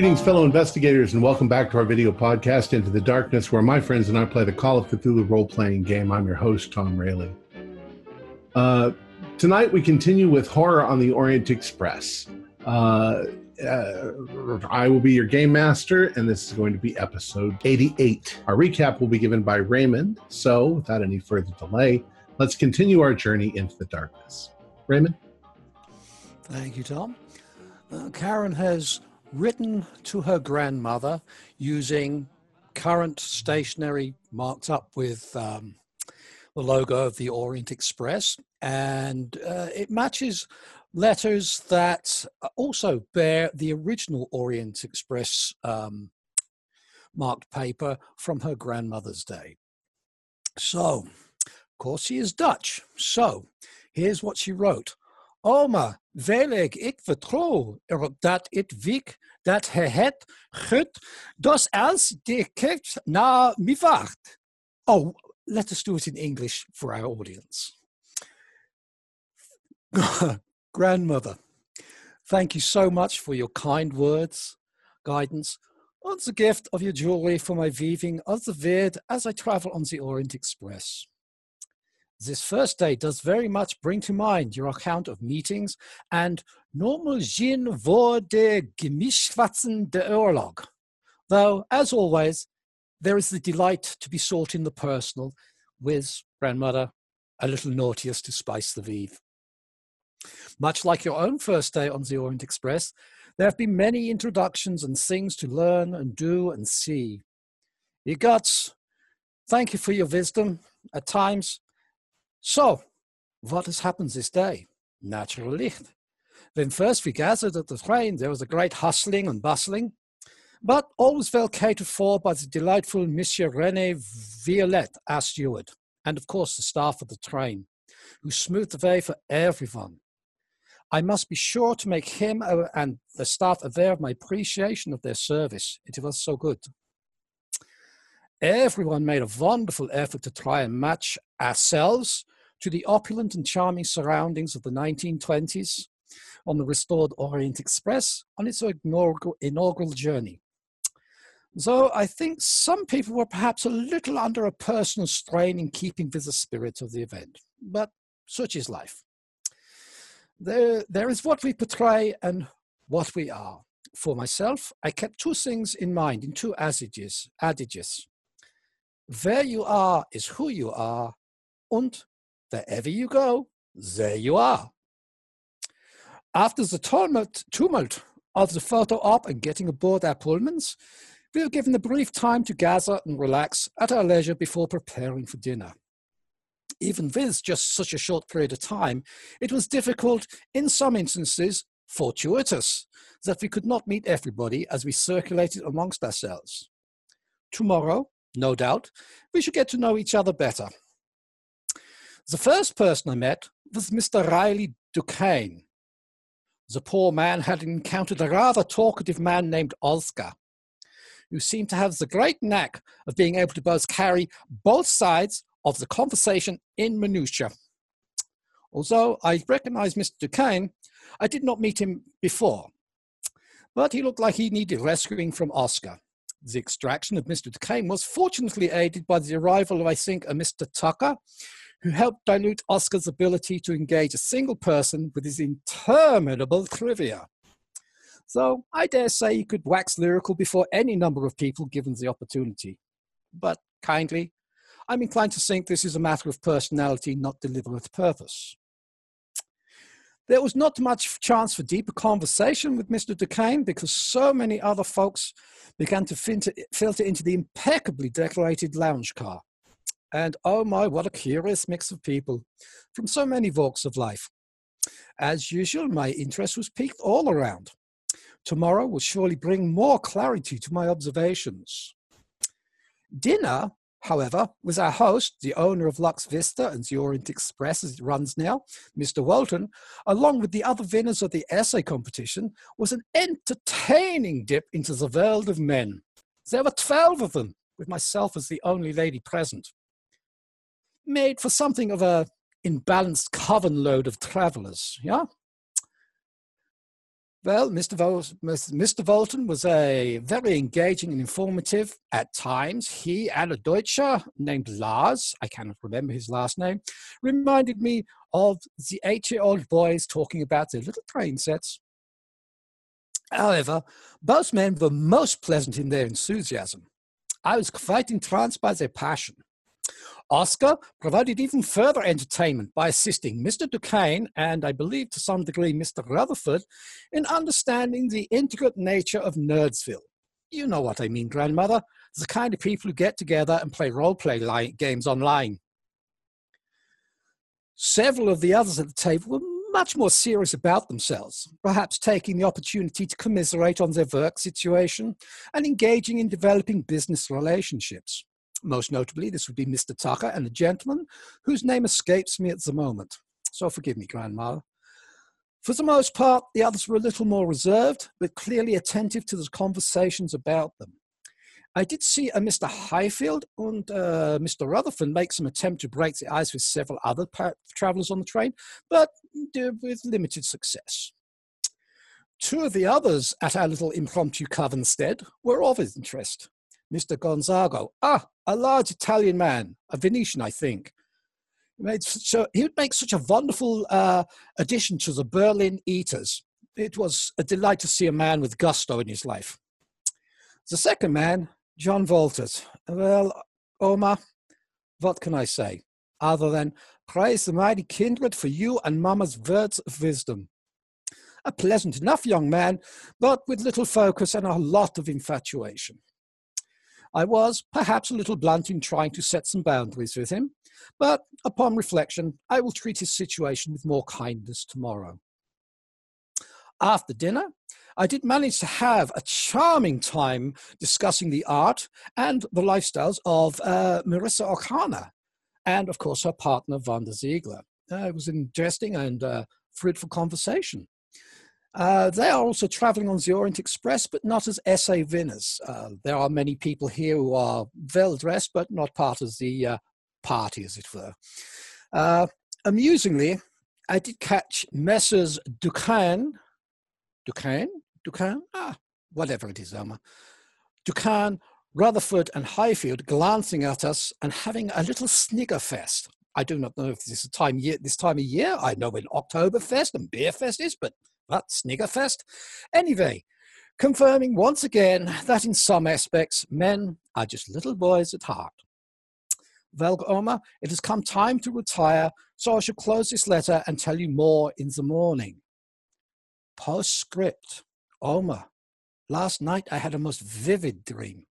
Greetings, fellow investigators, and welcome back to our video podcast, Into the Darkness, where my friends and I play the Call of Cthulhu role playing game. I'm your host, Tom Rayleigh. Uh, tonight, we continue with Horror on the Orient Express. Uh, uh, I will be your game master, and this is going to be episode 88. Our recap will be given by Raymond. So, without any further delay, let's continue our journey into the darkness. Raymond? Thank you, Tom. Uh, Karen has written to her grandmother using current stationery marked up with um, the logo of the Orient Express, and uh, it matches letters that also bear the original Orient Express um, marked paper from her grandmother's day. So, of course, she is Dutch. So, here's what she wrote. Oma, velig ik vertrouw erop dat het wiek dat hij het goed, dus als de kijkt naar me wacht. Oh, let us do it in English for our audience. Grandmother, thank you so much for your kind words, guidance, and the gift of your jewelry for my weaving of the weird as I travel on the Orient Express. This first day does very much bring to mind your account of meetings and normal Jin vor de Gemischwatzen de Oorlog. Though, as always, there is the delight to be sought in the personal, with grandmother a little naughtiest to spice the weave. Much like your own first day on the Orient Express, there have been many introductions and things to learn and do and see. Your guts, thank you for your wisdom. At times, so, what has happened this day? Natural licht. When first we gathered at the train, there was a great hustling and bustling, but all was well catered for by the delightful Monsieur Rene Violette, our steward, and of course the staff of the train, who smoothed the way for everyone. I must be sure to make him and the staff aware of my appreciation of their service. It was so good. Everyone made a wonderful effort to try and match ourselves to the opulent and charming surroundings of the 1920s on the restored Orient Express on its inaugural, journey. Though I think some people were perhaps a little under a personal strain in keeping with the spirit of the event, but such is life. There, there is what we portray and what we are. For myself, I kept two things in mind in two adages. adages. Where you are is who you are, and wherever you go, there you are. After the tumult, tumult of the photo op and getting aboard our Pullmans, we were given a brief time to gather and relax at our leisure before preparing for dinner. Even with just such a short period of time, it was difficult, in some instances, fortuitous, that we could not meet everybody as we circulated amongst ourselves. Tomorrow, no doubt, we should get to know each other better. The first person I met was Mr. Riley Duquesne. The poor man had encountered a rather talkative man named Oscar, who seemed to have the great knack of being able to both carry both sides of the conversation in minutia. Although I recognized Mr. Duquesne, I did not meet him before, but he looked like he needed rescuing from Oscar. The extraction of Mr. Duquesne was fortunately aided by the arrival of, I think, a Mr. Tucker, who helped dilute Oscar's ability to engage a single person with his interminable trivia. So I dare say he could wax lyrical before any number of people given the opportunity. But kindly, I'm inclined to think this is a matter of personality, not deliberate purpose. There was not much chance for deeper conversation with Mr. Duquesne because so many other folks began to filter into the impeccably decorated lounge car. And oh my, what a curious mix of people from so many walks of life. As usual, my interest was piqued all around. Tomorrow will surely bring more clarity to my observations. Dinner, however, with our host, the owner of Lux Vista and the Orient Express as it runs now, Mr. Walton, along with the other winners of the essay competition, was an entertaining dip into the world of men. There were 12 of them, with myself as the only lady present made for something of a imbalanced coven load of travelers, yeah? Well, Mr. Vol- Mr. Volton was a very engaging and informative at times. He and a Deutscher named Lars, I cannot remember his last name, reminded me of the eight year old boys talking about their little train sets. However, both men were most pleasant in their enthusiasm. I was quite entranced by their passion. Oscar provided even further entertainment by assisting Mr. Duquesne and I believe to some degree Mr. Rutherford in understanding the intricate nature of Nerdsville. You know what I mean, grandmother. The kind of people who get together and play role play li- games online. Several of the others at the table were much more serious about themselves, perhaps taking the opportunity to commiserate on their work situation and engaging in developing business relationships. Most notably, this would be Mr. Tucker and a gentleman whose name escapes me at the moment. So forgive me, Grandma. For the most part, the others were a little more reserved, but clearly attentive to the conversations about them. I did see a Mr. Highfield and uh, Mr. Rutherford make some attempt to break the ice with several other travelers on the train, but with limited success. Two of the others at our little impromptu covenstead were of interest. Mr. Gonzago, ah, a large Italian man, a Venetian, I think. He, made such a, he would make such a wonderful uh, addition to the Berlin Eaters. It was a delight to see a man with gusto in his life. The second man, John Walters. Well, Oma, what can I say other than praise the mighty kindred for you and Mama's words of wisdom? A pleasant enough young man, but with little focus and a lot of infatuation. I was perhaps a little blunt in trying to set some boundaries with him, but upon reflection, I will treat his situation with more kindness tomorrow. After dinner, I did manage to have a charming time discussing the art and the lifestyles of uh, Marissa O'Connor and, of course, her partner, Wanda Ziegler. Uh, it was interesting and uh, fruitful conversation. Uh, they are also traveling on the Orient Express, but not as SA winners. Uh, there are many people here who are well dressed, but not part of the uh, party, as it were. Uh, amusingly, I did catch Messrs. Duquesne, Duquesne, Duquesne, ah, whatever it is, Elmer. Duquesne, Rutherford, and Highfield glancing at us and having a little snigger fest. I do not know if this is time year, this time of year. I know when Oktoberfest and Beerfest is, but that Sniggerfest. Anyway, confirming once again that in some aspects, men are just little boys at heart. Velg Oma, it has come time to retire, so I shall close this letter and tell you more in the morning. Postscript. Oma, last night I had a most vivid dream.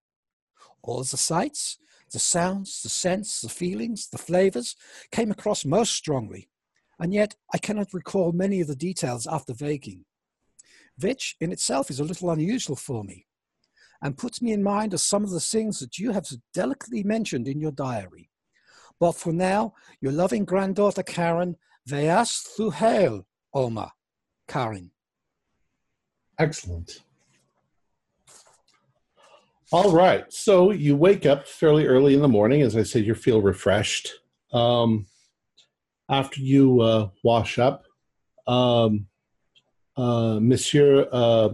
All the sights, the sounds, the scents, the feelings, the flavors came across most strongly and yet I cannot recall many of the details after waking. Which in itself is a little unusual for me, and puts me in mind of some of the things that you have so delicately mentioned in your diary. But for now, your loving granddaughter Karen, Veas Thuhail, Oma, Karen. Excellent. All right. So you wake up fairly early in the morning. As I said, you feel refreshed. Um, after you uh, wash up, um, uh, Monsieur uh,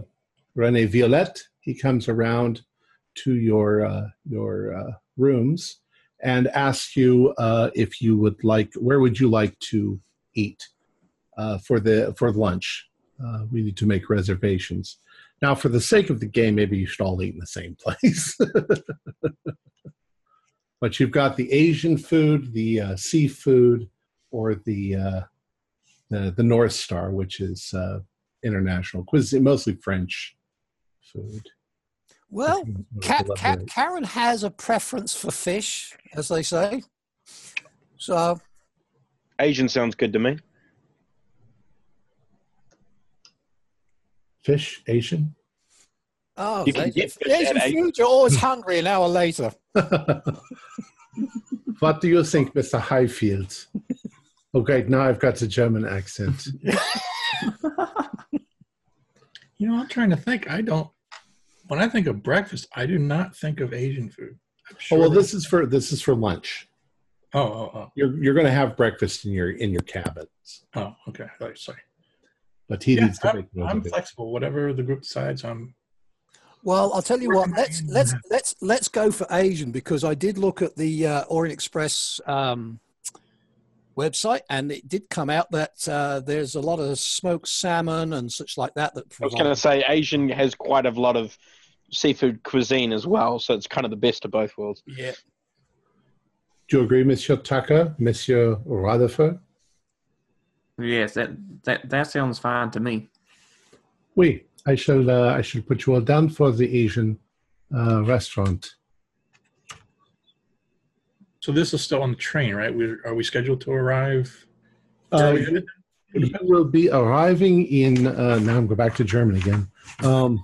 Rene Violette, he comes around to your uh, your uh, rooms and asks you uh, if you would like, where would you like to eat for the for lunch? we need to make reservations. Now, for the sake of the game, maybe you should all eat in the same place. but you've got the Asian food, the seafood, or the uh, the, the North Star, which is uh, international cuisine, mostly French food. Well, Cat, Cat, Karen has a preference for fish, as they say. So, Asian sounds good to me. Fish, Asian. Oh, you can get Asian food. You're always hungry an hour later. what do you think, Mr. Highfield? Okay, now I've got the German accent. you know, I'm trying to think. I don't. When I think of breakfast, I do not think of Asian food. Sure oh well, this is for this is for lunch. Oh, oh, oh. You're you're going to have breakfast in your in your cabins. Oh, okay. Sorry. but he Yeah, needs to I'm, make I'm flexible. Whatever the group decides, I'm. Well, I'll tell you what. Let's let's let's let's go for Asian because I did look at the uh, Orient Express um, website, and it did come out that uh, there's a lot of smoked salmon and such like that. That I was going to say Asian has quite a lot of seafood cuisine as well, so it's kind of the best of both worlds. yeah. Do you agree, Monsieur Tucker, Monsieur Rutherford? Yes, that that that sounds fine to me. Oui, I shall. Uh, I shall put you all down for the Asian uh, restaurant. So this is still on the train, right? We are we scheduled to arrive? Uh, early? you will be arriving in. Uh, now I'm going back to German again. Um,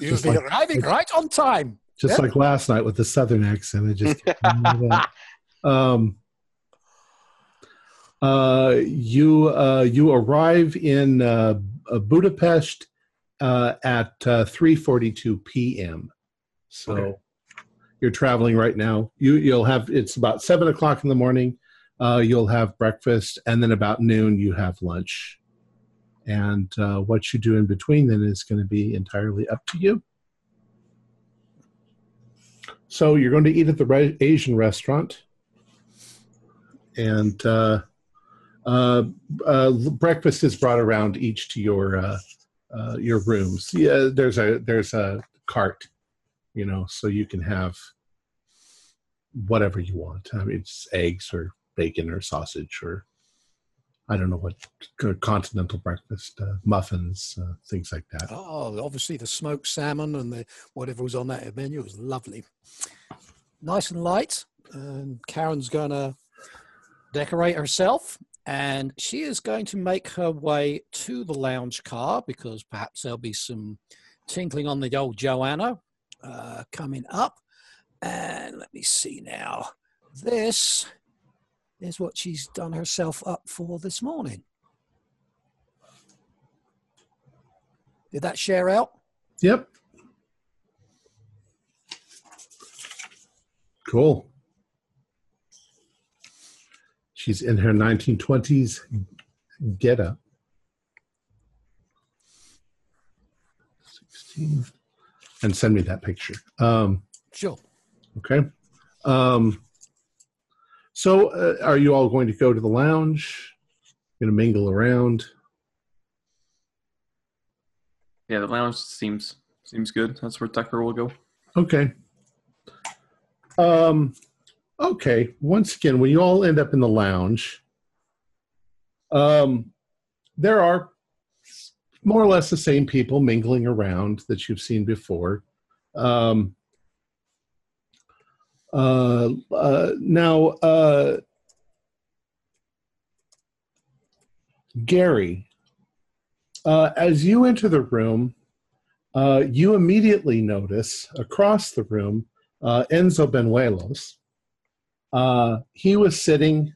You'll be like- arriving right on time. just Yeah. like last night with the southern accent. I just um, uh, you uh, you arrive in uh, uh, Budapest uh, at uh, 3:42 p.m. So Okay. You're traveling right now. You you'll have it's about seven o'clock in the morning. Uh, you'll have breakfast, and then about noon you have lunch. And uh, what you do in between then is going to be entirely up to you. So you're going to eat at the re- Asian restaurant, and uh, uh, uh, breakfast is brought around each to your uh, your rooms. Yeah, there's a there's a cart, you know, so you can have whatever you want. I mean, it's eggs or bacon or sausage or I don't know what continental breakfast, uh, muffins, uh, things like that. Oh, obviously the smoked salmon and the whatever was on that menu was lovely. Nice and light. And Karen's to decorate herself and she is going to make her way to the lounge car because perhaps there'll be some tinkling on the old Joanna uh, coming up. And let me see now. This is what she's done herself up for this morning. Did that share out? Yep. Cool. She's in her 1920s get up. 16. And send me that picture. Um, Sure. Okay. Um, so, uh, are you all going to go to the lounge? Going to mingle around? Yeah, the lounge seems seems good. That's where Tucker will go. Okay. Um, okay. Once again, when you all end up in the lounge, um, there are more or less the same people mingling around that you've seen before. Um, uh, uh, now, uh, Gary, uh, as you enter the room, uh, you immediately notice across the room Enzo Benuelos. He was sitting,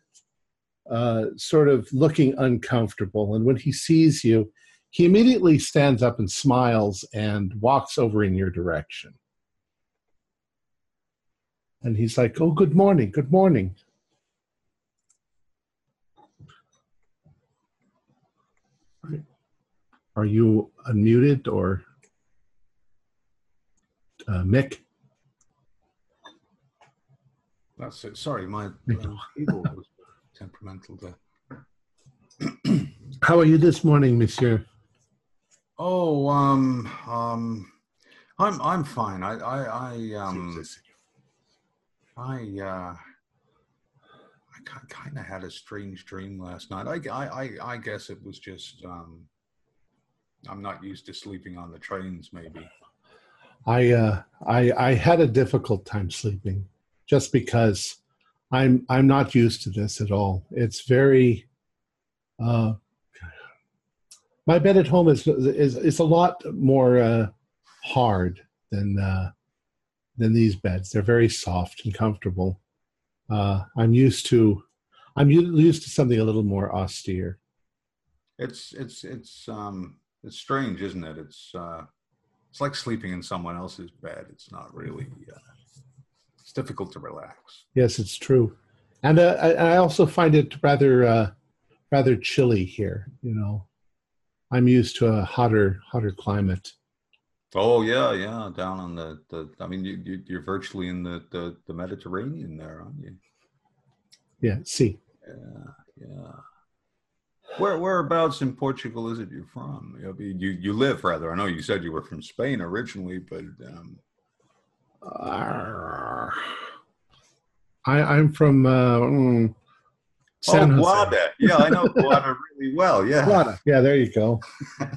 sort of looking uncomfortable, and when he sees you, he immediately stands up and smiles and walks over in your direction. And he's like, "Oh, good morning, good morning." Are you unmuted or uh, Mick? That's it. Sorry, my um, keyboard was temperamental there. How are you this morning, Monsieur? Oh, um, um, I'm I'm fine. I I I um I uh I kind of had a strange dream last night. I, I I guess it was just um I'm not used to sleeping on the trains. Maybe. I uh, I I had a difficult time sleeping, just because I'm I'm not used to this at all. It's very. Uh, my bed at home is is is a lot more uh, hard than uh, than these beds. They're very soft and comfortable. Uh, I'm used to I'm used to something a little more austere. It's it's it's um it's strange, isn't it? It's uh it's like sleeping in someone else's bed. It's not really. Uh, it's difficult to relax. Yes, it's true, and uh, I, I also find it rather uh, rather chilly here. You know, I'm used to a hotter hotter climate. Oh yeah, yeah, down on the the. I mean, you, you you're virtually in the, the the Mediterranean there, aren't you? Yeah, see. Yeah, yeah. Where whereabouts in Portugal is it you're from? You you, you live rather. I know you said you were from Spain originally, but um, Uh, I, I'm from uh, mm, oh, San Jose. Guada. Yeah, I know Guada really well. Yeah, Guada. Yeah, there you go.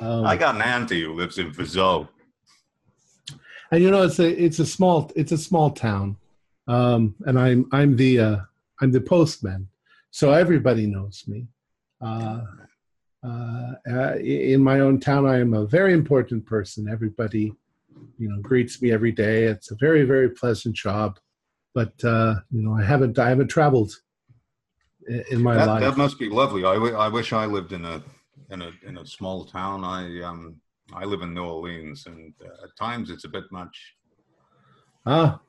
Um, I got an auntie who lives in Vizot. and you know it's a it's a small it's a small town, um, and I'm I'm the uh, I'm the postman, so everybody knows me. Uh, uh, uh, in my own town, I am a very important person. Everybody, you know, greets me every day. It's a very very pleasant job, but uh, you know, I haven't I haven't traveled in my That, life. that must be lovely. I, I wish I lived in a in a in a small town. I um I live in New Orleans, and uh, at times it's a bit much. Ah,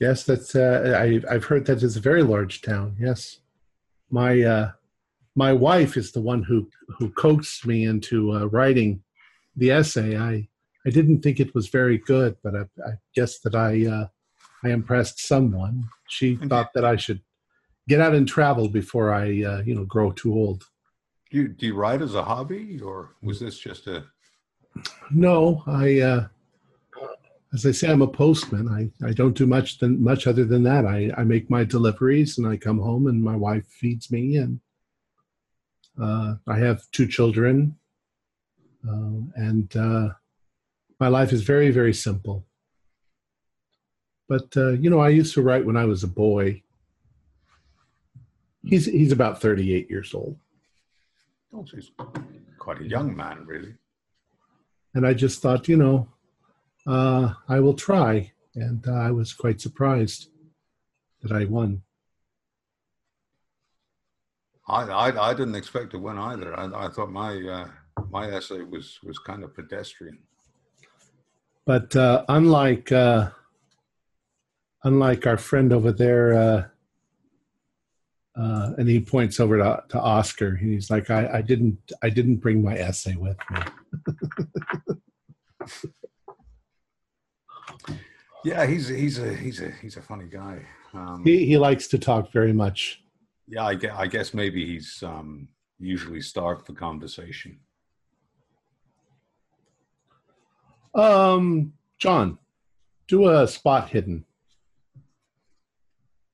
yes, that's. Uh, I, I've heard that it's a very large town. Yes, my uh, my wife is the one who who coaxed me into uh, writing the essay. I I didn't think it was very good, but I, I guess that I uh, I impressed someone. She thought that I should get out and travel before I uh, you know grow too old. Do you, do you write as a hobby, or was this just a? No, I. Uh, as I say, I'm a postman. I, I don't do much than much other than that. I, I make my deliveries and I come home and my wife feeds me and uh, I have two children uh, and uh, my life is very very simple. But uh, you know, I used to write when I was a boy. He's he's about 38 years old. Oh, she's quite a young man, really. and I just thought, you know, uh, I will try, and uh, I was quite surprised that I won. I, I I didn't expect to win either. I, I thought my uh, my essay was was kind of pedestrian. But uh, unlike uh, unlike our friend over there, uh, and he points over to, to Oscar, and he's like, I, I didn't I didn't bring my essay with me. Yeah, he's he's a he's a he's a funny guy. Um, He he likes to talk very much. yeah, I guess, I guess maybe he's um, usually starved for conversation. Um, John, do a spot hidden.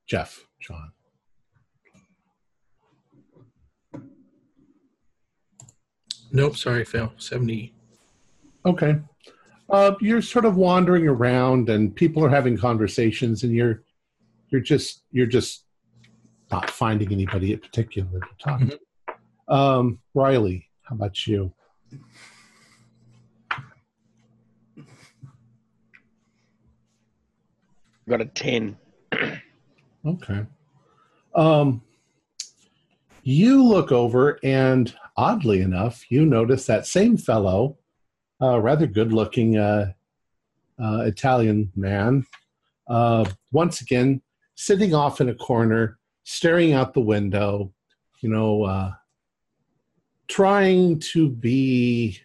Jeff, John. Nope, sorry, fail. 70. Okay. Uh, you're sort of wandering around, and people are having conversations, and you're you're just you're just not finding anybody in particular to talk. to. Um, Riley, how about you? Got a 10. Okay. Um, you look over, and oddly enough, you notice that same fellow, uh, rather good-looking uh, uh, Italian man, uh, once again sitting off in a corner, staring out the window. You know, uh, trying to be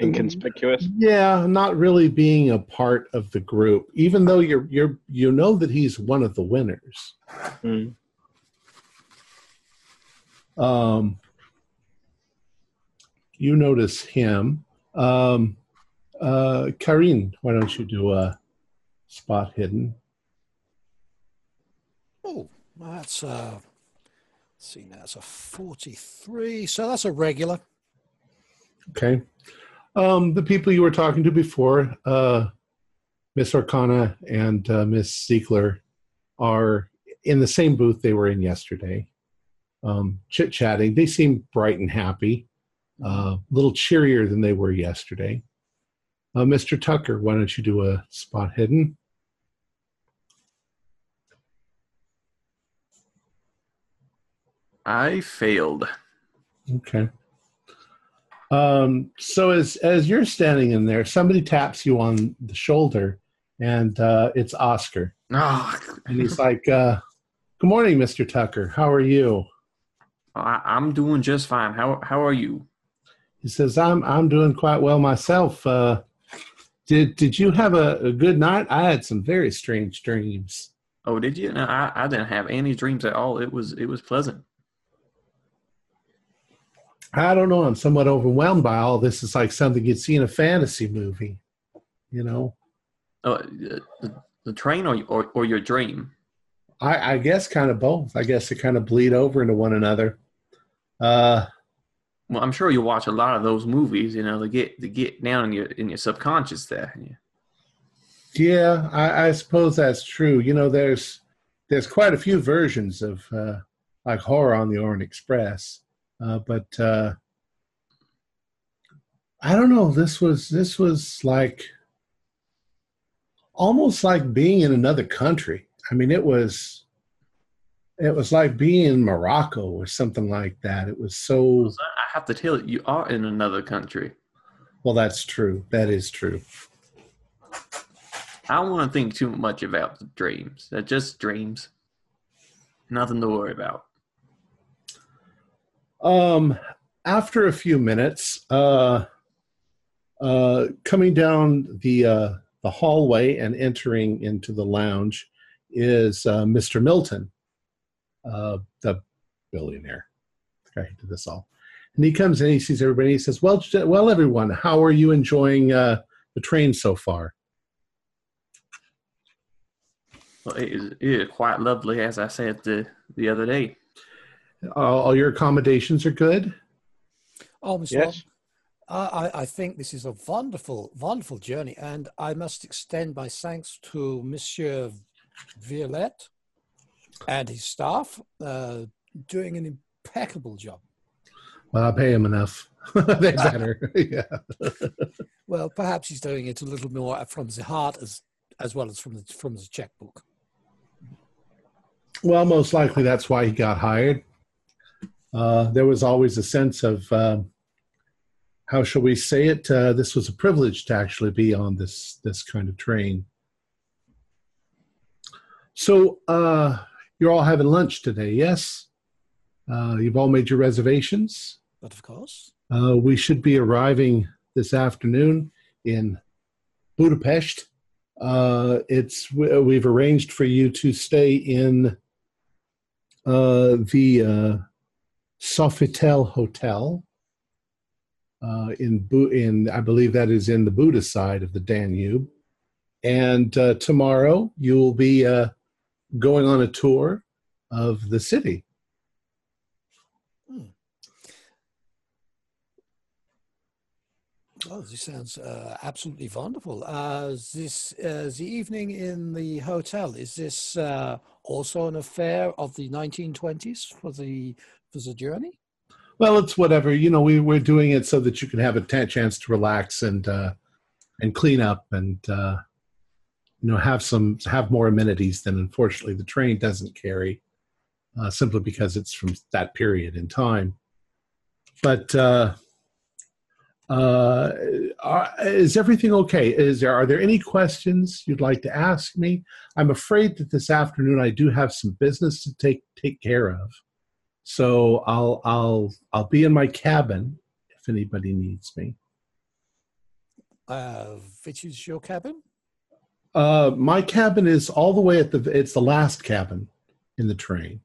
Inconspicuous. yeah, not really being a part of the group, even though you're you're you know that he's one of the winners. Mm. Um, you notice him. Um, uh, Karine, why don't you do a spot hidden? Oh, that's uh, let's see now, it's a 43. So that's a regular. Okay. Um, the people you were talking to before, uh, Miss O'Connor and uh, Miss Ziegler, are in the same booth they were in yesterday, um, chit chatting. They seem bright and happy, uh, a little cheerier than they were yesterday. Uh, Mr. Tucker, why don't you do a spot hidden? I failed. Okay. Um, so as as you're standing in there, somebody taps you on the shoulder, and uh, it's Oscar. Oh, And he's like, uh, Good Good morning, Mr. Tucker. How are you? I, I'm doing just fine. How how are you? He says, I'm I'm doing quite well myself. Uh, did did you have a, a good night? I had some very strange dreams. Oh, did you? No, I, I didn't have any dreams at all. It was it was pleasant. I don't know. I'm somewhat overwhelmed by all this. It's like something you'd see in a fantasy movie, you know. Oh, the, the, the train or, or or your dream? I, I guess kind of both. I guess they kind of bleed over into one another. Uh, Well, I'm sure you watch a lot of those movies. You know, to get to get down in your in your subconscious there. Yeah. yeah, I, I suppose that's true. You know, there's there's quite a few versions of uh, like horror on the Orient Express, uh, but uh, I don't know. This was this was like almost like being in another country. I mean, it was it was like being in Morocco or something like that. It was so I have to tell you, you are in another country. well. That's true. That is true. I don't want to think too much about the dreams. They're just dreams. Nothing to worry about. Um, after a few minutes, uh, uh, coming down the uh, the hallway and entering into the lounge is uh, Mr. Milton, uh, the billionaire. The guy who did this all, and he comes in. He sees everybody. He says, "Well, well, everyone, how are you enjoying uh, the train so far?" Well, it is, it is quite lovely, as I said the the other day. Uh, all your accommodations are good. Oh, Mr. Yes. Long, I, I- I think this is a wonderful, wonderful journey, and I must extend my thanks to Monsieur Violette and his staff, uh, doing an impeccable job. Well, I pay him enough. they better. yeah. Well, perhaps he's doing it a little more from the heart as as well as from the from the checkbook. Well, most likely that's why he got hired. Uh, there was always a sense of, uh, how shall we say it? Uh, this was a privilege to actually be on this this kind of train. So uh, you're all having lunch today, yes? Uh, you've all made your reservations. But of course, Uh, we should be arriving this afternoon in Budapest. Uh, it's we- we've arranged for you to stay in uh, the uh, Sofitel Hotel uh, in Bu- in I believe that is in the Buda side of the Danube. And uh, tomorrow you'll be uh, going on a tour of the city. oh, this sounds uh, absolutely wonderful. Uh, this uh, the evening in the hotel is this uh, also an affair of the 1920s for the for the journey? Well, it's whatever. You know, we we're doing it so that you can have a chance to relax and uh, and clean up and uh, you know have some have more amenities than unfortunately the train doesn't carry, uh, simply because it's from that period in time. But uh, uh, are, is everything okay? Is there are there any questions you'd like to ask me? I'm afraid that this afternoon I do have some business to take take care of. So I'll I'll I'll be in my cabin if anybody needs me. Uh, which is your cabin? Uh, my cabin is all the way at the it's the last cabin in the train,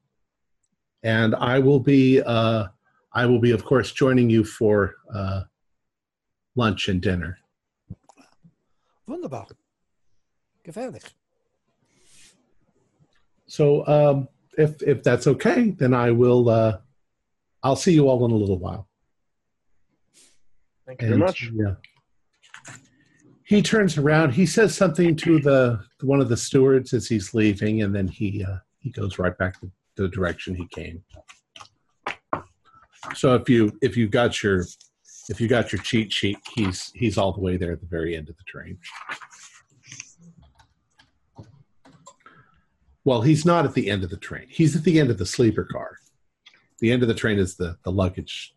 and I will be uh, I will be of course joining you for uh, lunch and dinner. Wunderbar. Gefährlich. So um, if if that's okay, then I will uh, I'll see you all in a little while. Thank you very much. Yeah. He turns around. He says something to the one of the stewards as he's leaving, and then he uh, he goes right back to the direction he came. So if you if you got your if you got your cheat sheet, he's he's all the way there at the very end of the train. Well, he's not at the end of the train. He's at the end of the sleeper car. The end of the train is the the luggage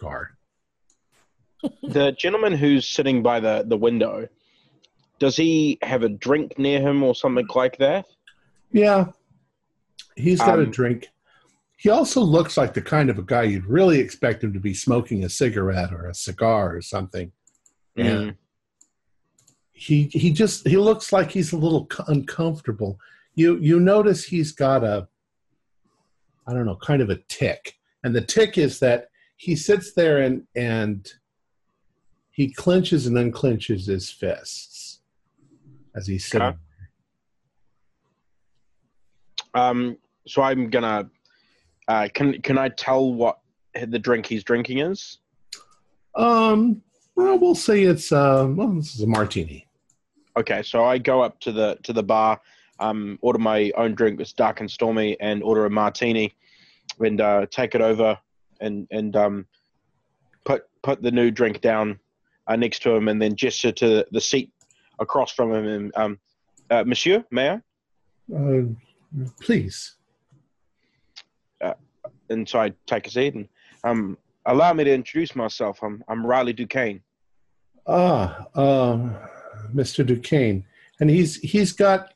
car. The gentleman who's sitting by the, the window, does he have a drink near him or something like that? Yeah. He's got a Um, drink. He also looks like the kind of a guy you'd really expect him to be smoking a cigarette or a cigar or something. Yeah. Mm. He he just he looks like he's a little uncomfortable. You you notice he's got a I don't know, kind of a tick. And the tick is that he sits there and and he clenches and unclenches his fists as he's sitting. Okay. Um, so I'm gonna. Uh, can can I tell what the drink he's drinking is? Um, well, we'll say it's uh, well, this is a martini. Okay, so I go up to the to the bar, um, order my own drink. It's dark and stormy, and order a martini, and uh, take it over, and and um, put put the new drink down uh, next to him, and then gesture to the seat across from him, and um, uh, Monsieur, may I? Uh, please. And so I take a seat, and um, allow me to introduce myself. I'm I'm Riley Duquesne. Ah, uh, Mr. Duquesne, and he's he's got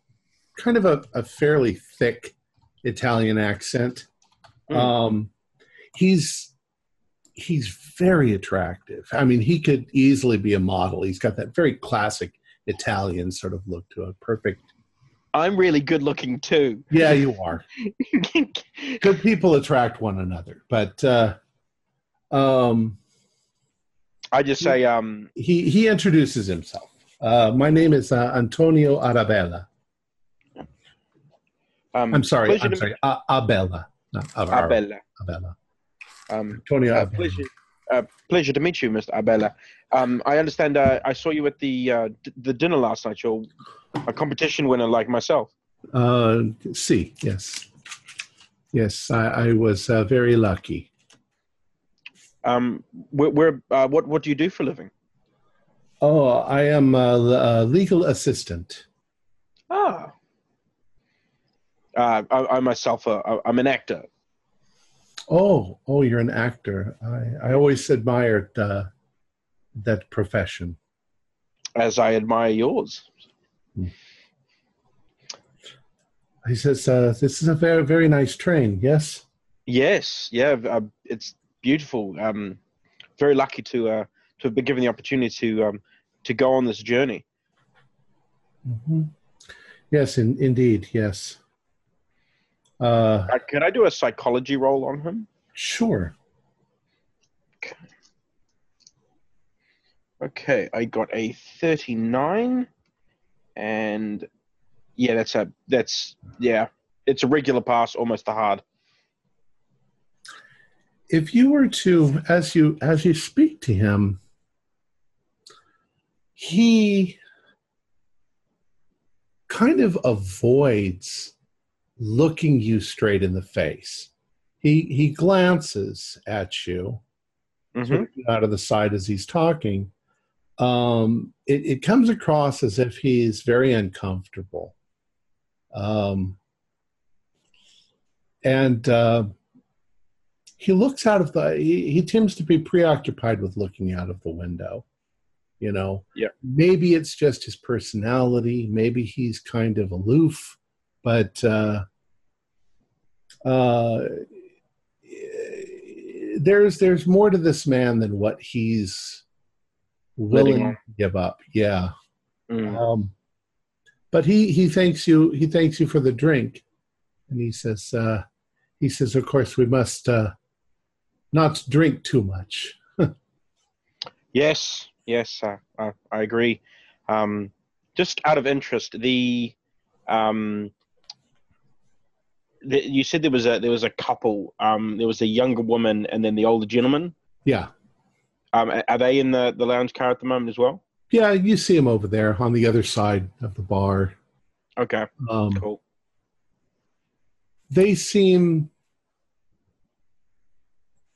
kind of a, a fairly thick Italian accent. Mm. Um, he's he's very attractive. I mean, he could easily be a model. He's got that very classic Italian sort of look to it. Perfect. I'm really good looking too. Yeah, you are. Good people attract one another, but uh, um, I just say um, he he introduces himself. Uh, my name is uh, Antonio Arabella. um I'm sorry. I'm sorry. A- Abella. Abella. Abella. Um, Antonio uh, pleasure, uh, pleasure to meet you, Mr. Abella. Um, I understand. Uh, I saw you at the uh, d- the dinner last night. You're a competition winner like myself. Uh, see, yes, yes. I, I was uh, very lucky. Um, where, where uh, what what do you do for a living? Oh, I am a, a legal assistant. Ah. Uh, I, I myself, uh, I'm an actor. Oh, oh, you're an actor. I, I always admired uh, that profession. as I admire yours. He says, uh, "This is a very, very nice train." Yes. Yes, yeah, uh, it's beautiful. Um, very lucky to uh, to have been given the opportunity to um, to go on this journey. hmm Yes, in, indeed. Yes. Uh, Uh, could I do a psychology roll on him? sure. Okay, I got a thirty-nine, and yeah, that's a that's yeah, it's a regular pass, almost a hard. if you were to as you as you speak to him he kind of avoids looking you straight in the face. He he glances at you Mhm. sort of out of the side as he's talking. Um it, it comes across as if he's very uncomfortable. Um and uh he looks out of the he, he tends to be preoccupied with looking out of the window you know? Yeah. maybe it's just his personality. Maybe he's kind of aloof but uh uh there's there's more to this man than what he's willing to give up. Yeah. Mm. um but he he thanks you he thanks you for the drink. And he says uh he says of course we must uh not drink too much. Yes, yes, uh, I, I agree. Um, just out of interest, the, um, the you said there was a there was a couple. Um, there was a younger woman and then the older gentleman. yeah Um, are they in the, the lounge car at the moment as well? yeah you see him over there on the other side of the bar Okay, um cool. they seem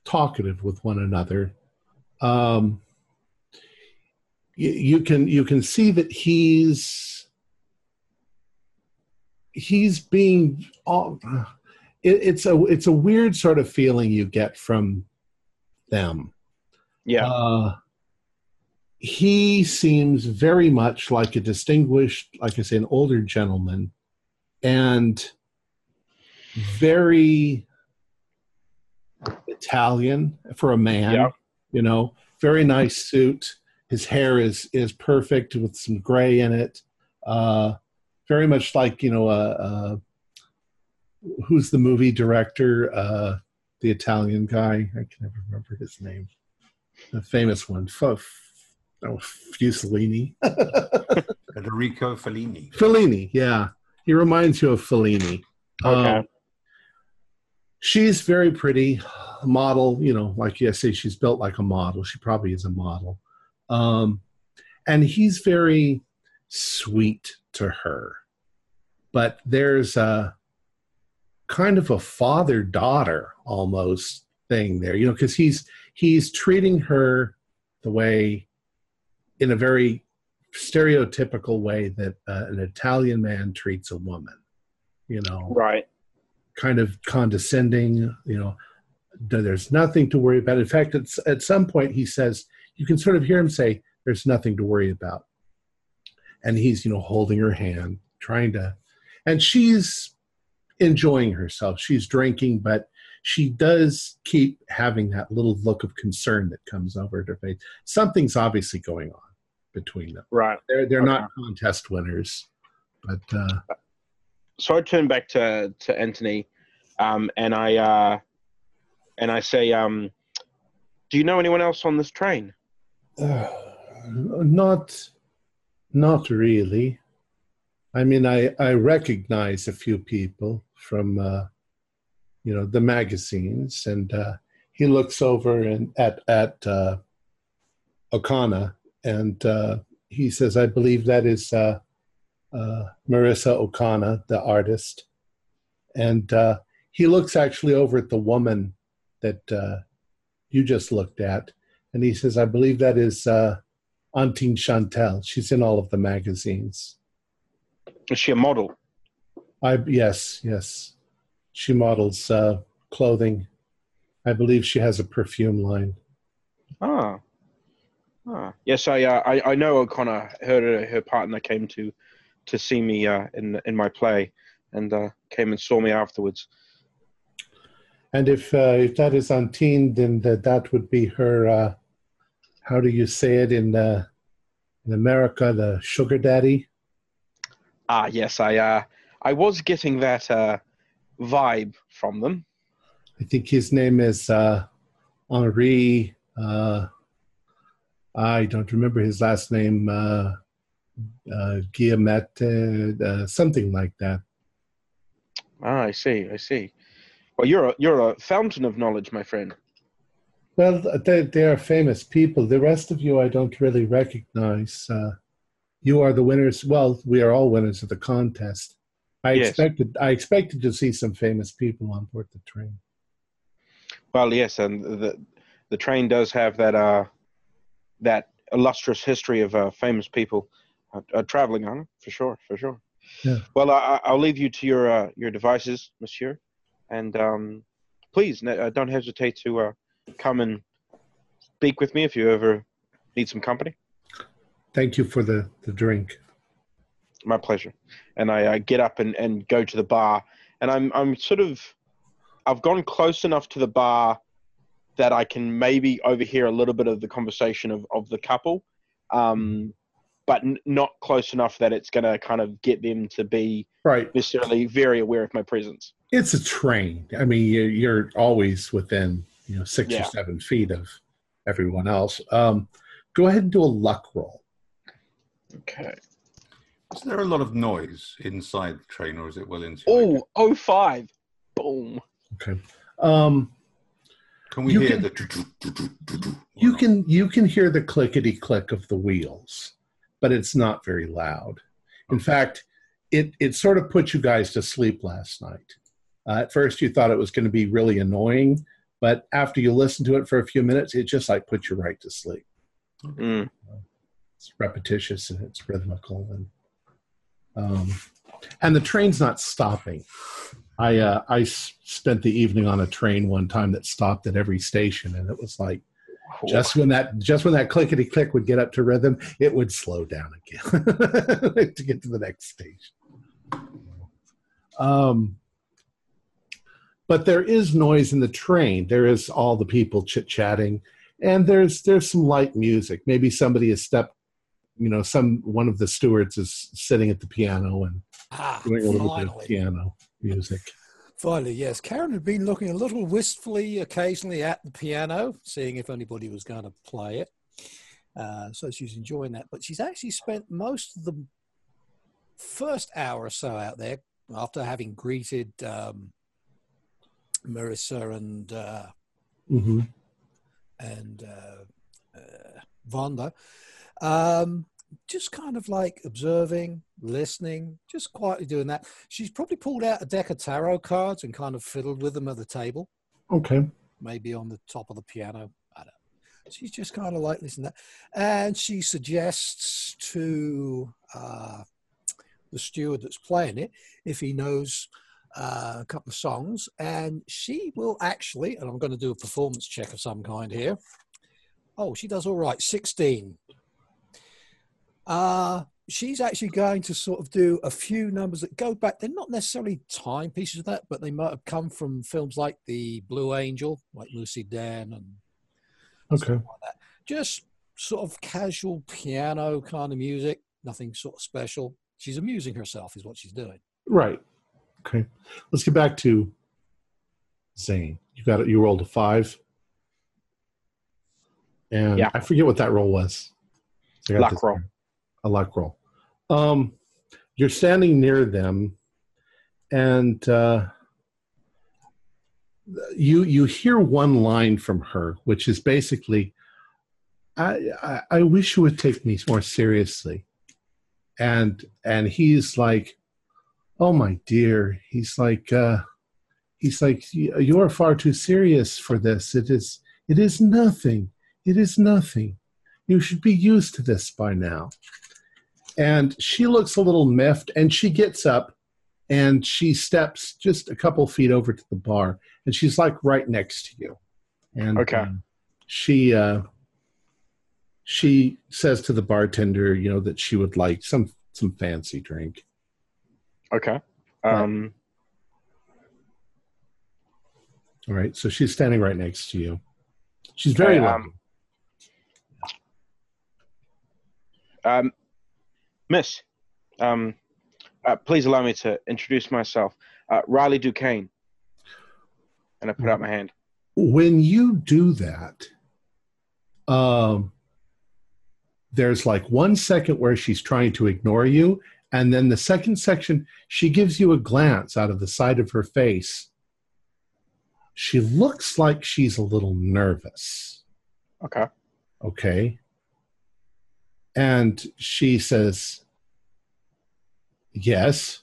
talkative with one another. Um, you, you can you can see that he's he's being all, it, it's a it's a weird sort of feeling you get from them. Yeah, Uh, he seems very much like a distinguished, like I say, an older gentleman, and very Italian for a man. Yeah. You know, very nice suit. His hair is is perfect with some gray in it. Uh, very much like you know, uh, uh, who's the movie director? Uh, the Italian guy. I can never remember his name. The famous one. F- oh, Fusellini. Federico Fellini. Fellini, yeah. He reminds you of Fellini. Okay. Um, she's very pretty, model, you know, like you say, she's built like a model. She probably is a model. Um, and he's very sweet to her. But there's a kind of a father daughter almost thing there, you know, because he's he's treating her the way in a very stereotypical way that uh, an Italian man treats a woman, you know, Right. kind of condescending, you know, there's nothing to worry about. In fact, it's, at some point he says, you can sort of hear him say, there's nothing to worry about. And he's, you know, holding her hand, trying to, and she's enjoying herself. She's drinking, but she does keep having that little look of concern that comes over her face. Something's obviously going on between them. Right. They're they're Okay. not contest winners, but uh, So I turn back to to Anthony, um, and I uh, and I say, um, "Do you know anyone else on this train?" not not really. I mean, I I recognize a few people from uh, you know the magazines, and uh, he looks over and at at uh, and uh, he says, "I believe that is uh, uh, Marissa Okana, the artist." And uh, he looks actually over at the woman that uh, you just looked at, and he says, "I believe that is uh, Antine Chantel. She's in all of the magazines." Is she a model? I yes, yes. She models uh, clothing. I believe she has a perfume line. Ah. Ah. Yes, I uh, I, I know O'Connor. Her her partner came to to see me uh, in in my play, and uh, came and saw me afterwards. And if uh, if that is Antine, then that that would be her. Uh, how do you say it in uh, in America? The sugar daddy. Ah, yes, I uh, I was getting that uh, vibe from them. I think his name is uh, Henri. Uh, I don't remember his last name. Uh, uh, Guillemette, uh, something like that. Ah, I see, I see. Well, you're a you're a fountain of knowledge, my friend. Well, they, they are famous people. The rest of you I don't really recognize. Uh, you are the winners. Well, we are all winners of the contest. I Yes. expected I expected to see some famous people on board the train. Well, yes, and the the train does have that uh that illustrious history of uh, famous people uh, uh, traveling on it for sure, for sure. Yeah. Well, I, I- I'll leave you to your uh, your devices, Monsieur, and um, please uh, don't hesitate to uh, come and speak with me if you ever need some company. Thank you for the, the drink. My pleasure. And I uh, get up and, and go to the bar, and I'm I'm sort of I've gone close enough to the bar that I can maybe overhear a little bit of the conversation of, of the couple, um, but n- not close enough that it's going to kind of get them to be Right. necessarily very aware of my presence. It's a train. I mean, you're, you're always within you know six Yeah. or seven feet of everyone else. Um, go ahead and do a luck roll. Okay. Is there a lot of noise inside the train, or is it well insulated? Oh, oh five. Boom. Okay. Um, Can we you hear can- the? you can you can hear the clickety click of the wheels, but it's not very loud. In Okay. fact, it it sort of put you guys to sleep last night. Uh, at first, you thought it was going to be really annoying, but after you listened to it for a few minutes, it just like put you right to sleep. Mm. It's repetitious and it's rhythmical, and um, and the train's not stopping. I uh, spent the evening on a train one time that stopped at every station, and it was like just when that just when that clickety click would get up to rhythm, it would slow down again to get to the next station. Um, but there is noise in the train. There is all the people chit chatting, and there's there's some light music. Maybe somebody has stepped, you know, some one of the stewards is sitting at the piano and Ah, doing a little bit of finally. piano music. Finally, yes. Karen had been looking a little wistfully occasionally at the piano, seeing if anybody was going to play it. Uh, so she's enjoying that. But she's actually spent most of the first hour or so out there after having greeted um, Marissa and uh, hmm and uh, uh, Vonda, um, just kind of like observing, listening, just quietly doing that. She's probably pulled out a deck of tarot cards and kind of fiddled with them at the table, Okay. maybe on the top of the piano. I don't know. She's just kind of like listening to that. And she suggests to uh, the steward that's playing it if he knows uh, a couple of songs. And she will actually, and I'm going to do a performance check of some kind here. Oh, she does all right. 16. Uh, she's actually going to sort of do a few numbers that go back. They're not necessarily timepieces of that, but they might have come from films like The Blue Angel, like Lucy Dan and Okay. like that. Just sort of casual piano kind of music, nothing sort of special. She's amusing herself, is what she's doing. Right. Okay. Let's get back to Zane. You got it. You rolled a five. And Yeah. I forget what that roll was. I got Luck roll. here. Roll. Um, you're standing near them, and uh, you you hear one line from her, which is basically, "I I, I wish you would take me more seriously," and and he's like, oh my dear he's like uh he's like "You- you are far too serious for this. It is it is nothing. It is nothing. You should be used to this by now and she looks a little miffed and she gets up and she steps just a couple feet over to the bar and she's like right next to you and Okay. um, she uh she says to the bartender you know that she would like some some fancy drink Okay. Um, All right, so she's standing right next to you. She's very lovely. um, um, Miss, um, uh, please allow me to introduce myself. Uh, Riley Duquesne. And I put out my hand. when you do that, um, there's like one second where she's trying to ignore you, and then the second section, she gives you a glance out of the side of her face. She looks like she's a little nervous. Okay. okay and she says yes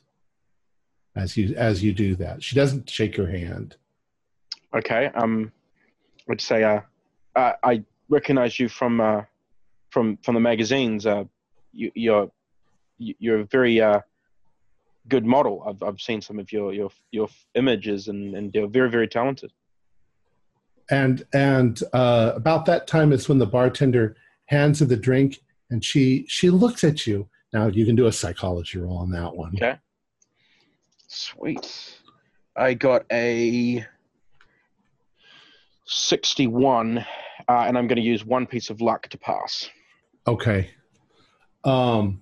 as you as you do that she doesn't shake your hand Okay. Um, I'd say uh, uh, I recognize you from uh, from from the magazines. Uh, you, you're you- you're a very uh, good model. I've I've seen some of your your your images, and and you're very very talented. and and uh, about that time is when the bartender hands her the drink and she she looks at you now you can do a psychology roll on that one Okay. Sweet. I got a 61, uh, and I'm going to use one piece of luck to pass. Okay. Um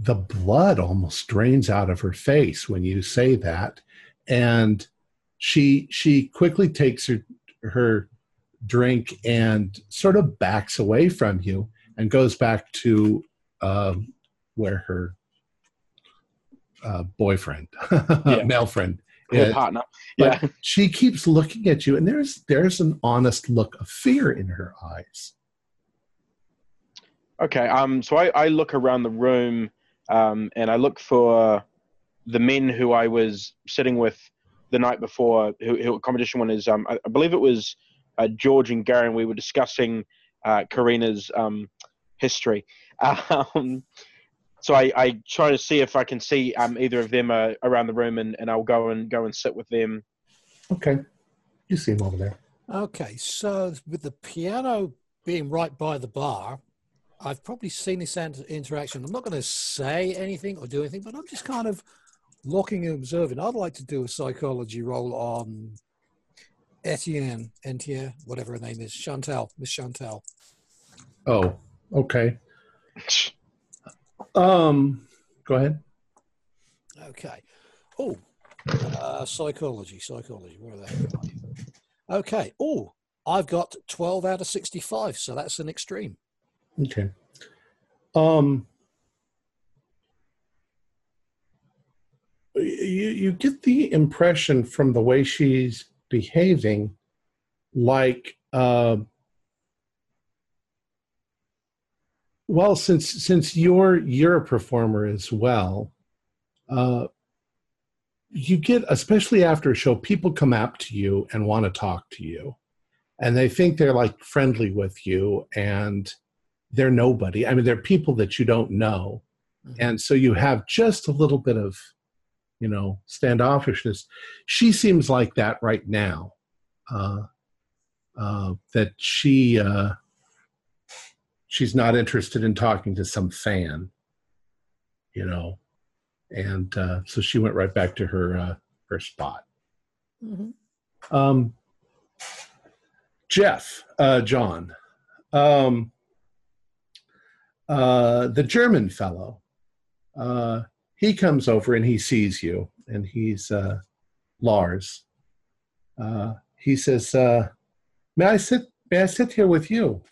the blood almost drains out of her face when you say that and she she quickly takes her her drink and sort of backs away from you and goes back to um, where her uh, boyfriend Yeah. male friend partner. Yeah. she keeps looking at you, and there's there's an honest look of fear in her eyes. Okay. Um. So I, I look around the room, um, and I look for the men who I was sitting with the night before, who, who competition one is. Um. I, I believe it was uh, George and Garen. We were discussing uh, Karina's um history. Um. So I, I try to see if I can see um either of them uh, around the room, and, and I'll go and go and sit with them. Okay, you see him over there. Okay, so with the piano being right by the bar, I've probably seen this ant- interaction. I'm not going to say anything or do anything, but I'm just kind of looking and observing. I'd like to do a psychology roll on Etienne, Entier, whatever her name is, Chantal, Miss Chantal. Oh, okay. Um, go ahead. Okay. Oh, uh, psychology, psychology. Where are they? Okay. Oh, I've got 12 out of 65, so that's an extreme. Okay. Um, you you get the impression from the way she's behaving, like, uh, well, since since you're you're a performer as well, uh, you get especially after a show, people come up to you and want to talk to you, and they think they're like friendly with you, and they're nobody. I mean, they're people that you don't know, and so you have just a little bit of you know standoffishness she seems like that right now uh, uh, that she uh, she's not interested in talking to some fan you know and uh, so she went right back to her uh, her spot Mm-hmm. um, jeff uh, john um, uh, the german fellow uh, he comes over and he sees you and he's uh, lars. Uh, he says uh, may i sit may i sit here with you?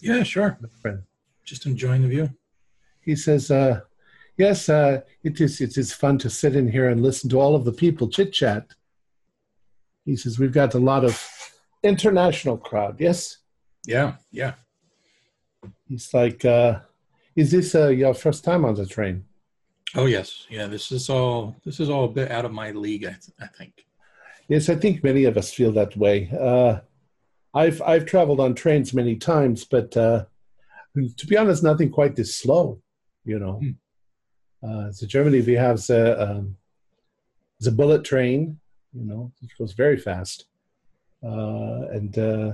Yeah, sure. my friend. Just enjoying the view. he says uh, yes uh, it is it is fun to sit in here and listen to all of the people chit chat he says we've got a lot of international crowd. Yes? Yeah, yeah. he's like uh, is this uh, your first time on the train Oh yes, yeah. This is all. This is all a bit out of my league. I, th- I think. Yes, I think many of us feel that way. Uh, I've I've traveled on trains many times, but uh, to be honest, nothing quite this slow. You know, uh, so Germany we have the um, the bullet train. You know, which goes very fast, uh, and uh,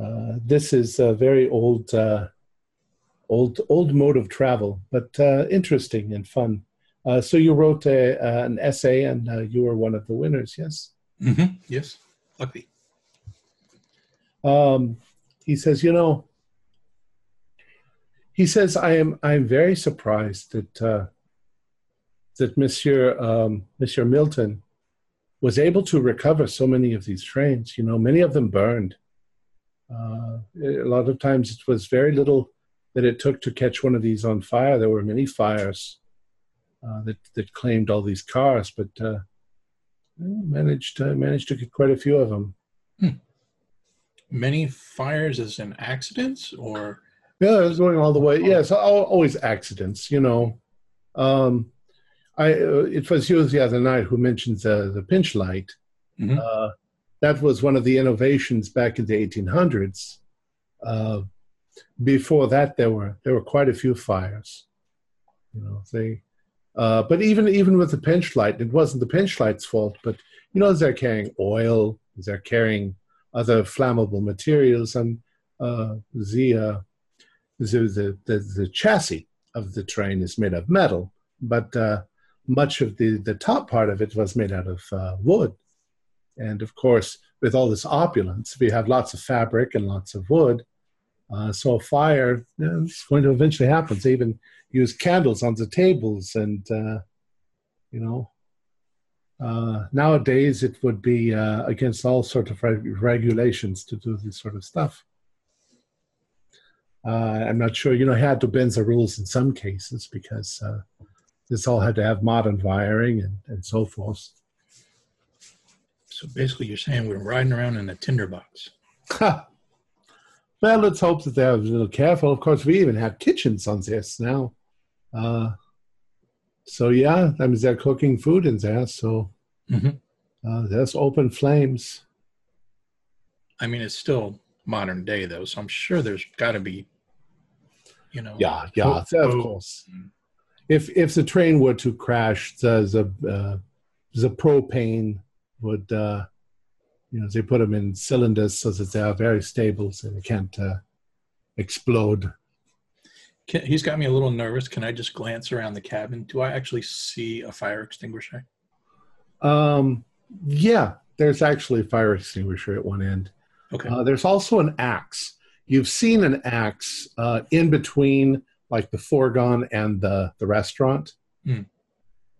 uh, this is a very old uh, old old mode of travel, but uh, interesting and fun. Uh, so you wrote a, uh, an essay, and uh, you were one of the winners. Yes. Mm-hmm. Yes. Lucky. Um, he says, you know, he says, I am I am very surprised that uh, that Monsieur um, Monsieur Milton was able to recover so many of these trains. You know, many of them burned. Uh, a lot of times, it was very little that it took to catch one of these on fire. There were many fires uh, that that claimed all these cars, but uh, managed uh, managed to get quite a few of them. Many fires as in accidents, or Yeah, it was going all the way. Yes, al- always accidents. You know, um, I uh, it was you the other night who mentioned the the Pintsch light. Mhm. Uh, that was one of the innovations back in the 1800s. Before that, there were there were quite a few fires. You know, they. Uh, but even even with the Pintsch light, it wasn't the Pintsch light's fault. But you know, they're carrying oil, they're carrying other flammable materials, and uh, the uh, the, the, the, the chassis of the train is made of metal, but uh, much of the, the top part of it was made out of uh, wood. And of course, with all this opulence, we have lots of fabric and lots of wood. Uh, so a fire you know, is going to eventually happen. They even use candles on the tables, and uh, you know, uh, nowadays it would be uh, against all sort of reg- regulations to do this sort of stuff. Uh, I'm not sure. You know, had to bend the rules in some cases because uh, this all had to have modern wiring and, and so forth. so basically, you're saying we're riding around in a tinderbox. Well, let's hope that they're a little careful. Of course, we even have kitchens on this now. Uh, so yeah, that means they're cooking food in there. So Mhm. uh, there's open flames. I mean, it's still modern day though, so I'm sure there's got to be, you know. Yeah, yeah, of course. If if the train were to crash, the the, uh, the propane would, uh, you know, they put them in cylinders so that they are very stable, so they can't uh, explode. Can, he's got me a little nervous. Can I just glance around the cabin? Do I actually see a fire extinguisher? Um, yeah, there's actually a fire extinguisher at one end. Okay. Uh, there's also an axe. You've seen an axe uh, in between, like the fourgon and the the restaurant. Hmm.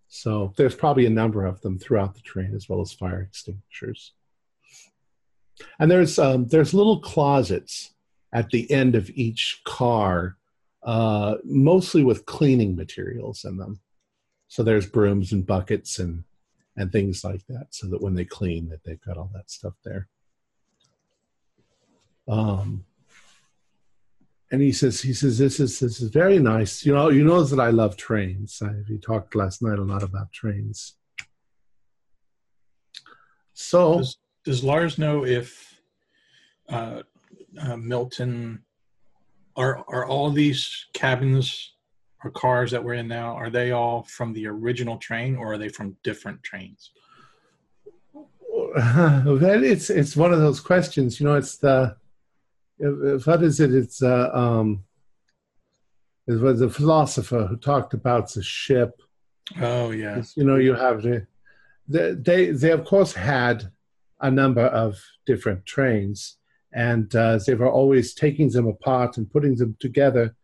So there's probably a number of them throughout the train, as well as fire extinguishers. And there's um, there's little closets at the end of each car, uh, mostly with cleaning materials in them. So there's brooms and buckets and and things like that, so that when they clean, that they've got all that stuff there. Um, and he says, he says, this is this is very nice. You know, you know that I love trains. I, we talked last night a lot about trains. So Does, does Lars know if uh, uh, Milton are are all these cabins or cars that we're in now? Are they all from the original train, or are they from different trains? well, it's it's one of those questions. You know, it's the what is it? It's uh, um, it was a philosopher who talked about the ship. Oh yeah, You know, you have the, the they they of course had a number of different trains, and uh, they were always taking them apart and putting them together.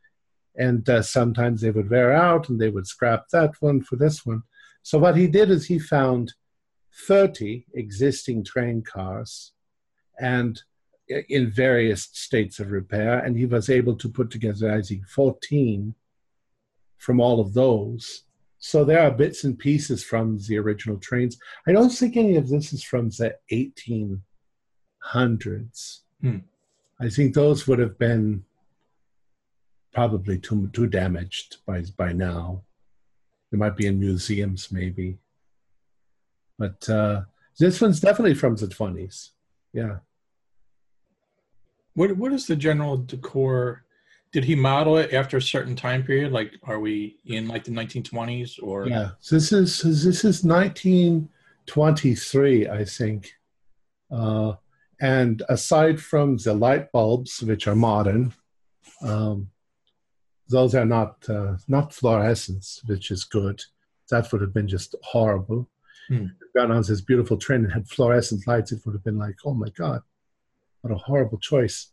And uh, sometimes they would wear out, and they would scrap that one for this one. So what he did is he found thirty existing train cars, and in various states of repair, and he was able to put together, I think, fourteen from all of those. So there are bits and pieces from the original trains. I don't think any of this is from the 1800s. Hmm. I think those would have been probably too too damaged by by now. They might be in museums, maybe. But uh, this one's definitely from the 20s. Yeah. what what is the general decor? Did he model it after a certain time period? Like, are we in like the 1920s or? Yeah. So this is this is 1923, I think. Uh, and aside from the light bulbs, which are modern, um, those are not uh, not fluorescents, which is good. That would have been just horrible. Hmm. Got on this beautiful train and had fluorescent lights, it would have been like, oh my god, what a horrible choice.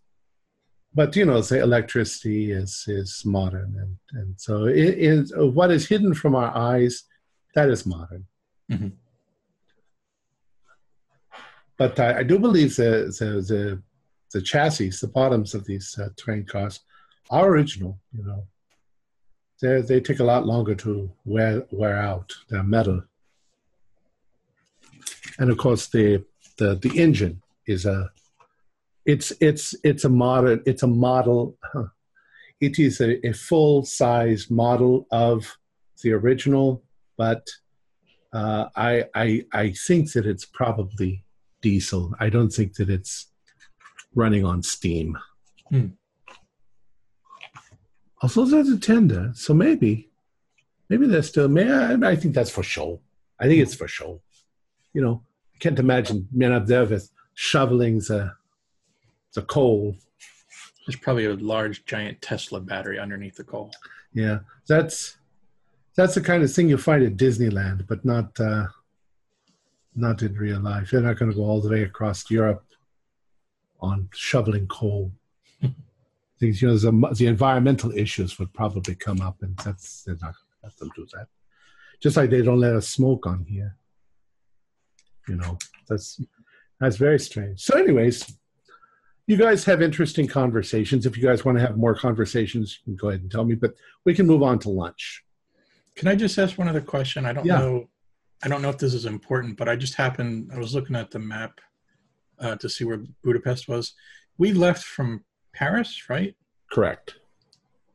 But you know, the electricity is is modern, and and so it is what is hidden from our eyes. That is modern. Mhm. But I, I do believe the, the the the chassis, the bottoms of these uh, train cars, are original. You know, they they take a lot longer to wear wear out. They're metal, and of course the the the engine is a it's it's it's a model it's a model. It is a, a full size model of the original, but uh, I I I think that it's probably diesel. I don't think that it's running on steam. Hmm. Also, there's a tender, so maybe, maybe they're still. May I, I think that's for show. I think it's for show. You know, I can't imagine men up there with shoveling the the coal. There's probably a large, giant Tesla battery underneath the coal. Yeah, that's that's the kind of thing you find at Disneyland, but not uh, not in real life. You're not going to go all the way across Europe on shoveling coal. Things, you know, the, the environmental issues would probably come up, and that's they're not going to let them do that. Just like they don't let us smoke on here. You know, that's that's very strange. So, anyways, you guys have interesting conversations. If you guys want to have more conversations, you can go ahead and tell me. But we can move on to lunch. Can I just ask one other question? I don't Yeah. know. I don't know if this is important, but I just happened. I was looking at the map uh, to see where Budapest was. We left from Paris, right? Correct.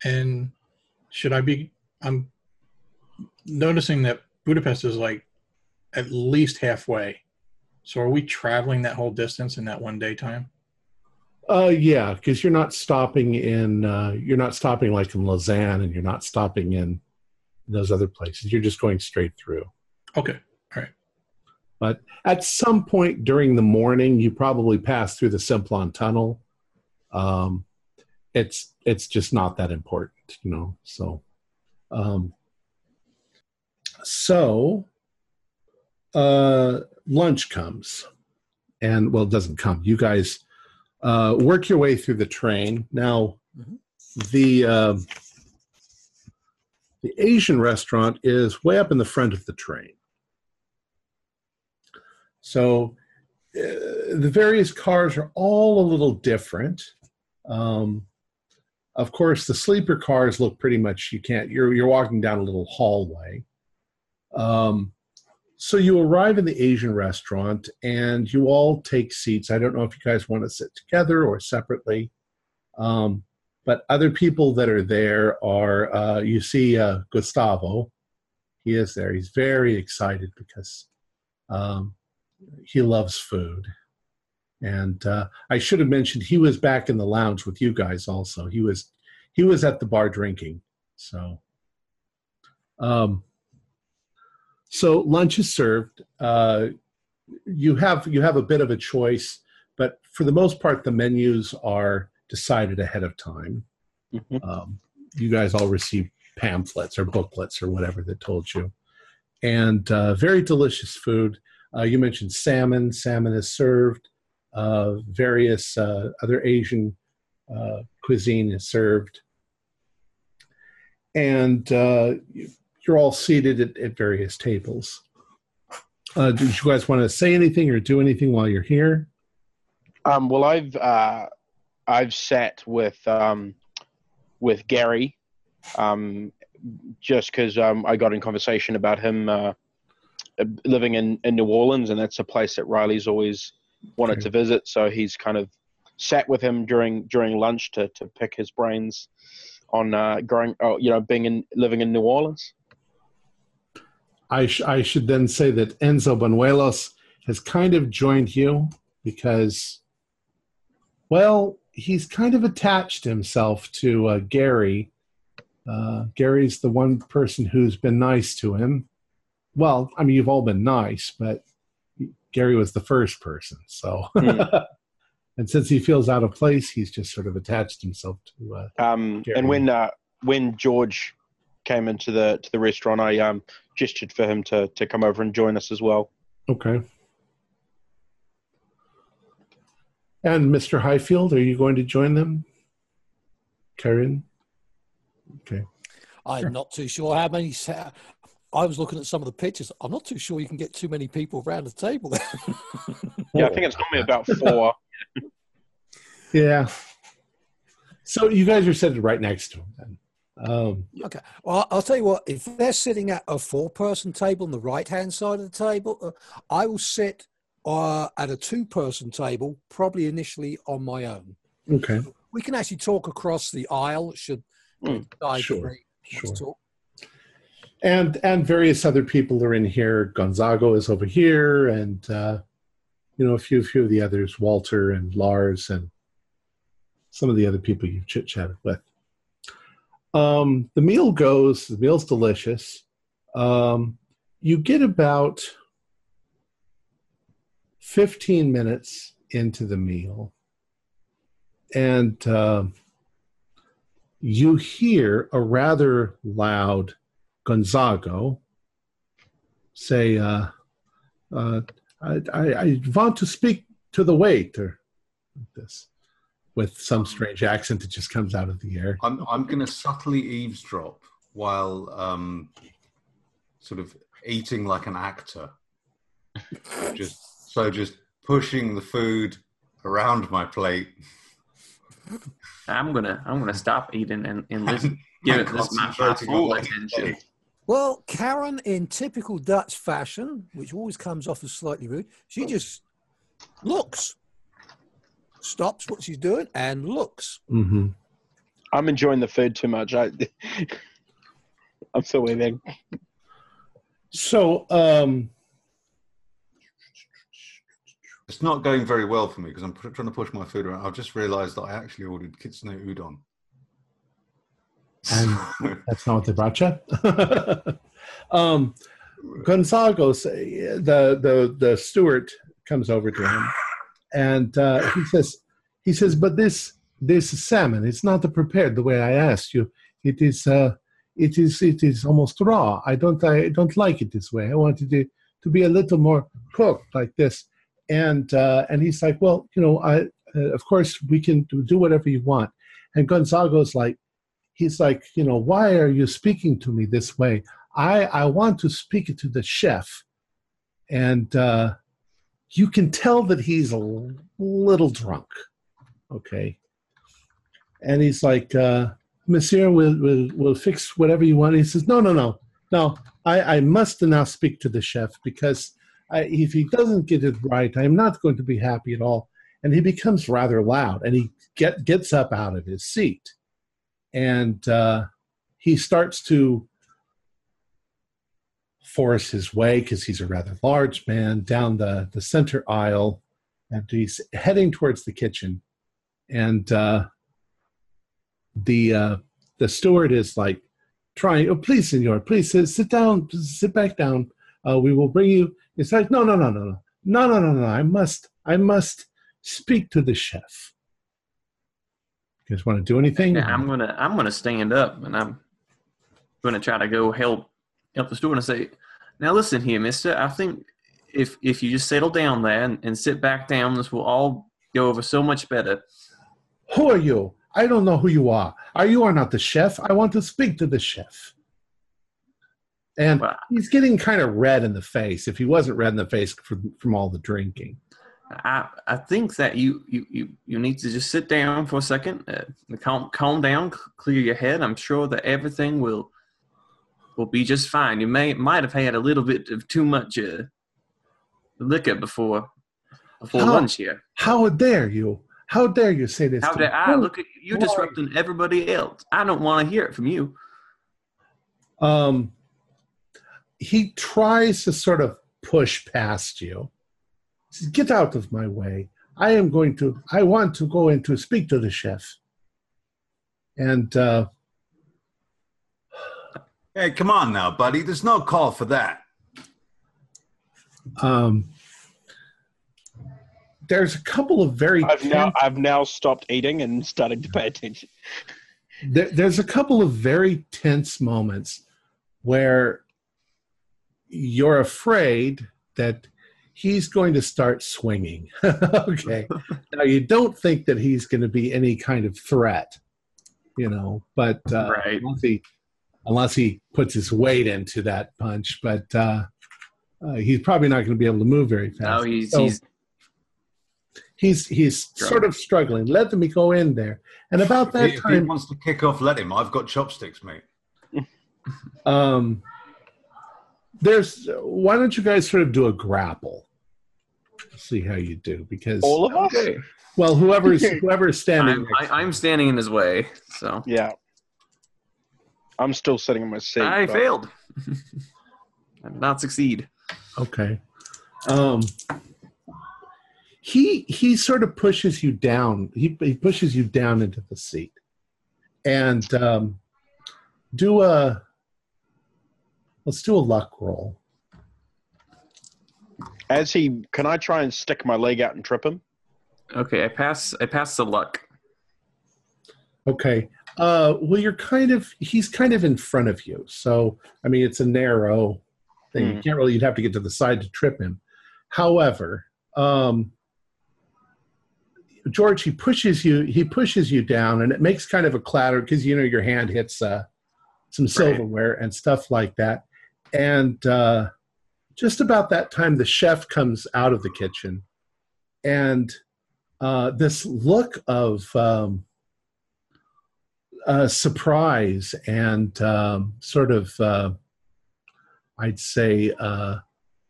And should I be? I'm noticing that Budapest is like at least halfway. So are we traveling that whole distance in that one day time? Uh, yeah, because you're not stopping in. Uh, you're not stopping like in Lausanne, and you're not stopping in those other places. You're just going straight through. Okay. All right. But at some point during the morning, you probably pass through the Simplon Tunnel, um, it's it's just not that important, you know. So, um, so uh, lunch comes, and well, it doesn't come. You guys uh, work your way through the train. Now, Mhm. the uh, the Asian restaurant is way up in the front of the train. So uh, the various cars are all a little different. Um, of course, the sleeper cars look pretty much. You can't. You're you're walking down a little hallway. Um, so you arrive in the Asian restaurant and you all take seats. I don't know if you guys want to sit together or separately. Um, but other people that are there are uh, you see uh, Gustavo. He is there. He's very excited because um, he loves food. And uh, I should have mentioned he was back in the lounge with you guys also. He was he was at the bar drinking. So um, so lunch is served. Uh, you have you have a bit of a choice, but for the most part, the menus are decided ahead of time. Mhm. Um, you guys all receive pamphlets or booklets or whatever that told you, and uh, very delicious food. Uh, you mentioned salmon. Salmon is served. Uh, various uh, other Asian uh, cuisine is served, and uh, you're all seated at, at various tables. Uh, did you guys want to say anything or do anything while you're here? Um, well, I've uh, I've sat with um, with Gary, um, just because um, I got in conversation about him uh, uh, living in, in New Orleans, and that's a place that Riley's always wanted Okay. to visit. So he's kind of sat with him during during lunch to, to pick his brains on uh, growing, oh, you know, being in living in New Orleans. I, sh- I should then say that Enzo Banuelos has kind of joined you because, well, he's kind of attached himself to uh, Gary. Uh, Gary's the one person who's been nice to him. Well, I mean, you've all been nice, but Gary was the first person. So, Hmm. and since he feels out of place, he's just sort of attached himself to. Uh, Um, and when uh, when George came into the to the restaurant, I um, gestured for him to to come over and join us as well. okay. And Mr. Highfield, are you going to join them? Karen? Okay. I'm not too sure how many. sa- I was looking at some of the pictures. I'm not too sure you can get too many people around the table. Yeah, I think it's only about four. Yeah. So you guys are sitting right next to him then. Um, okay. Well, I'll tell you what. If they're sitting at a four-person table on the right-hand side of the table, uh, I will sit uh, at a two-person table, probably initially on my own. okay. We can actually talk across the aisle. Should Mm, I sure, agree sure. want talk. And and various other people are in here. Gonzago is over here, and uh, you know a few few of the others, Walter and Lars, and some of the other people you've chit chatted with. Um, the meal goes. The meal's delicious. Um, you get about fifteen minutes into the meal, and uh, you hear a rather loud Gonzago say, uh, uh, I, I, I want to speak to the waiter. This, with some strange accent that just comes out of the air. I'm I'm going to subtly eavesdrop while um, sort of eating like an actor. Just so just pushing the food around my plate. I'm gonna I'm gonna stop eating and, and listen. Give it this my full attention. Well, Karen, in typical Dutch fashion, which always comes off as slightly rude, she just looks, stops what she's doing, and looks. hmm I'm enjoying the food too much. I, I'm still waiting. So, um, It's not going very well for me because I'm pu- trying to push my food around. I've just realised that I actually ordered kitsune udon. And- that's not what they brought you. um, Gonzago, the the the steward comes over to him, and uh, he says, he says, but this this salmon. It's not prepared the way I asked you. It is, uh, it is, it is almost raw. I don't, I don't like it this way. I wanted it to be a little more cooked like this. And uh, and he's like, well, you know, I, uh, of course we can do, whatever you want. And Gonzago's like, he's like, you know, why are you speaking to me this way? I I want to speak to the chef, and uh, you can tell that he's a little drunk. Okay, and he's like, uh, Monsieur, will will will fix whatever you want. He says, No, no, no, no. I I must now speak to the chef because I, if he doesn't get it right, I'm not going to be happy at all. And he becomes rather loud, and he get gets up out of his seat, and uh, he starts to force his way because he's a rather large man down the the center aisle, and he's heading towards the kitchen, and uh, the uh, the steward is like trying. Oh, please, senor, please sit, down, sit back down. Uh, we will bring you. It's like no, no, no, no, no, no, no, no, no. I must, I must speak to the chef. You guys want to do anything? Yeah, I'm gonna I'm gonna stand up and I'm gonna try to go help help the steward and I say, now listen here, Mister. I think if if you just settle down there and, and sit back down, this will all go over so much better. Who are you? I don't know who you are. Are you are not the chef? I want to speak to the chef. And he's getting kind of red in the face. If he wasn't red in the face from, from all the drinking. I I think that you you you, you need to just sit down for a second, uh, calm calm down, c- clear your head. I'm sure that everything will will be just fine. You may might have had a little bit of too much uh, liquor before before How- lunch here. How dare you? How dare you say this? How dare? I look at you? You're disrupting everybody else. I don't want to hear it from you. um, he tries to sort of push past you. He says, Get out of my way. I am going to, I want to go in to speak to the chef. And uh, Hey, come on now, buddy. There's no call for that. um, there's a couple of very I've now tense- I've now stopped eating and starting to pay attention. there, there's a couple of very tense moments where you're afraid that he's going to start swinging. okay. now, you don't think that he's going to be any kind of threat, you know, but uh, Right. unless, he, unless he puts his weight into that punch, but uh, uh, he's probably not going to be able to move very fast. No, he's So- he's he's he's sort of struggling. Let me go in there. And about that if he wants to kick off, let him. I've got chopsticks, mate. um there's why don't you guys sort of do a grapple see how you do because All of us? okay. well whoever's whoever's standing I'm, I, I'm standing in his way, so Yeah. I'm still sitting in my seat. I but- failed. I did not succeed. okay um he he sort of pushes you down he, he pushes you down into the seat and um do a let's do a luck roll As he, can I try and stick my leg out and trip him? Okay, I pass. I pass the luck. Okay. Uh, well, you're kind of, he's kind of in front of you. So, I mean, it's a narrow thing. You Hmm. can't really, you'd have to get to the side to trip him. However, um, George, he pushes you, he pushes you down and it makes kind of a clatter because, you know, your hand hits uh, some silverware and stuff like that. And uh, just about that time, the chef comes out of the kitchen and uh, this look of, um, uh, surprise and um, sort of, uh, I'd say, uh,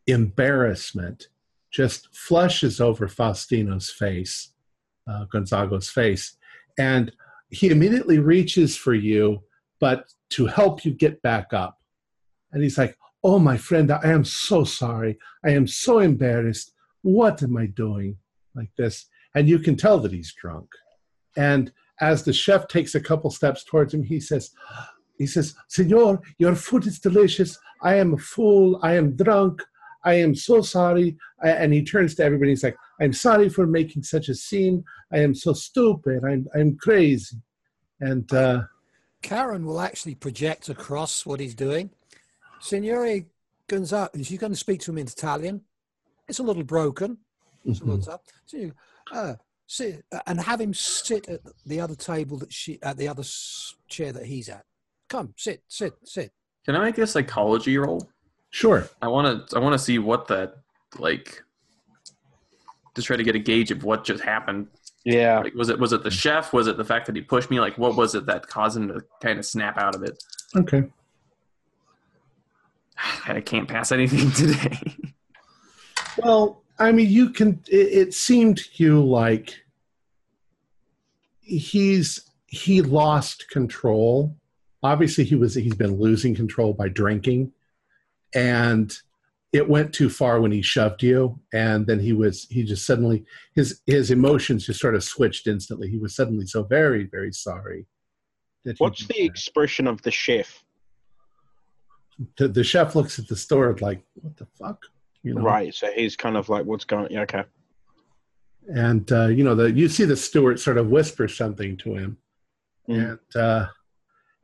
embarrassment just flushes over Faustino's face, uh, Gonzago's face. And he immediately reaches for you, but to help you get back up. And he's like, Oh, my friend, I am so sorry. I am so embarrassed. What am I doing? Like this. And you can tell that he's drunk. And as the chef takes a couple steps towards him, he says, he says, Senor, your food is delicious. I am a fool. I am drunk. I am so sorry. And he turns to everybody. He's like, I'm sorry for making such a scene. I am so stupid. I'm I'm crazy. And uh, Karen will actually project across what he's doing. Signore Gonzalo, she's going to speak to him in Italian. It's a little broken. Mhm. So uh, sit uh, and have him sit at the other table that she at the other chair that he's at. Come, sit, sit, sit. Can I make a psychology roll? sure. I want to. I want to see what that like. To try to get a gauge of what just happened. Yeah. Like, was it was it the chef? Was it the fact that he pushed me? Like, what was it that caused him to kind of snap out of it? Okay. I can't pass anything today. Well, I mean, you can. It, it seemed to you like he's he lost control. Obviously, he was he's been losing control by drinking, and it went too far when he shoved you. And then he was he just suddenly his his emotions just sort of switched instantly. He was suddenly so very very sorry. That What's the that. expression of the chef? the, the chef looks at the steward like, "What the fuck?" You know? Right. So he's kind of like, what's going? Yeah, okay. and uh, you know the you see the steward sort of whisper something to him Mm. and uh,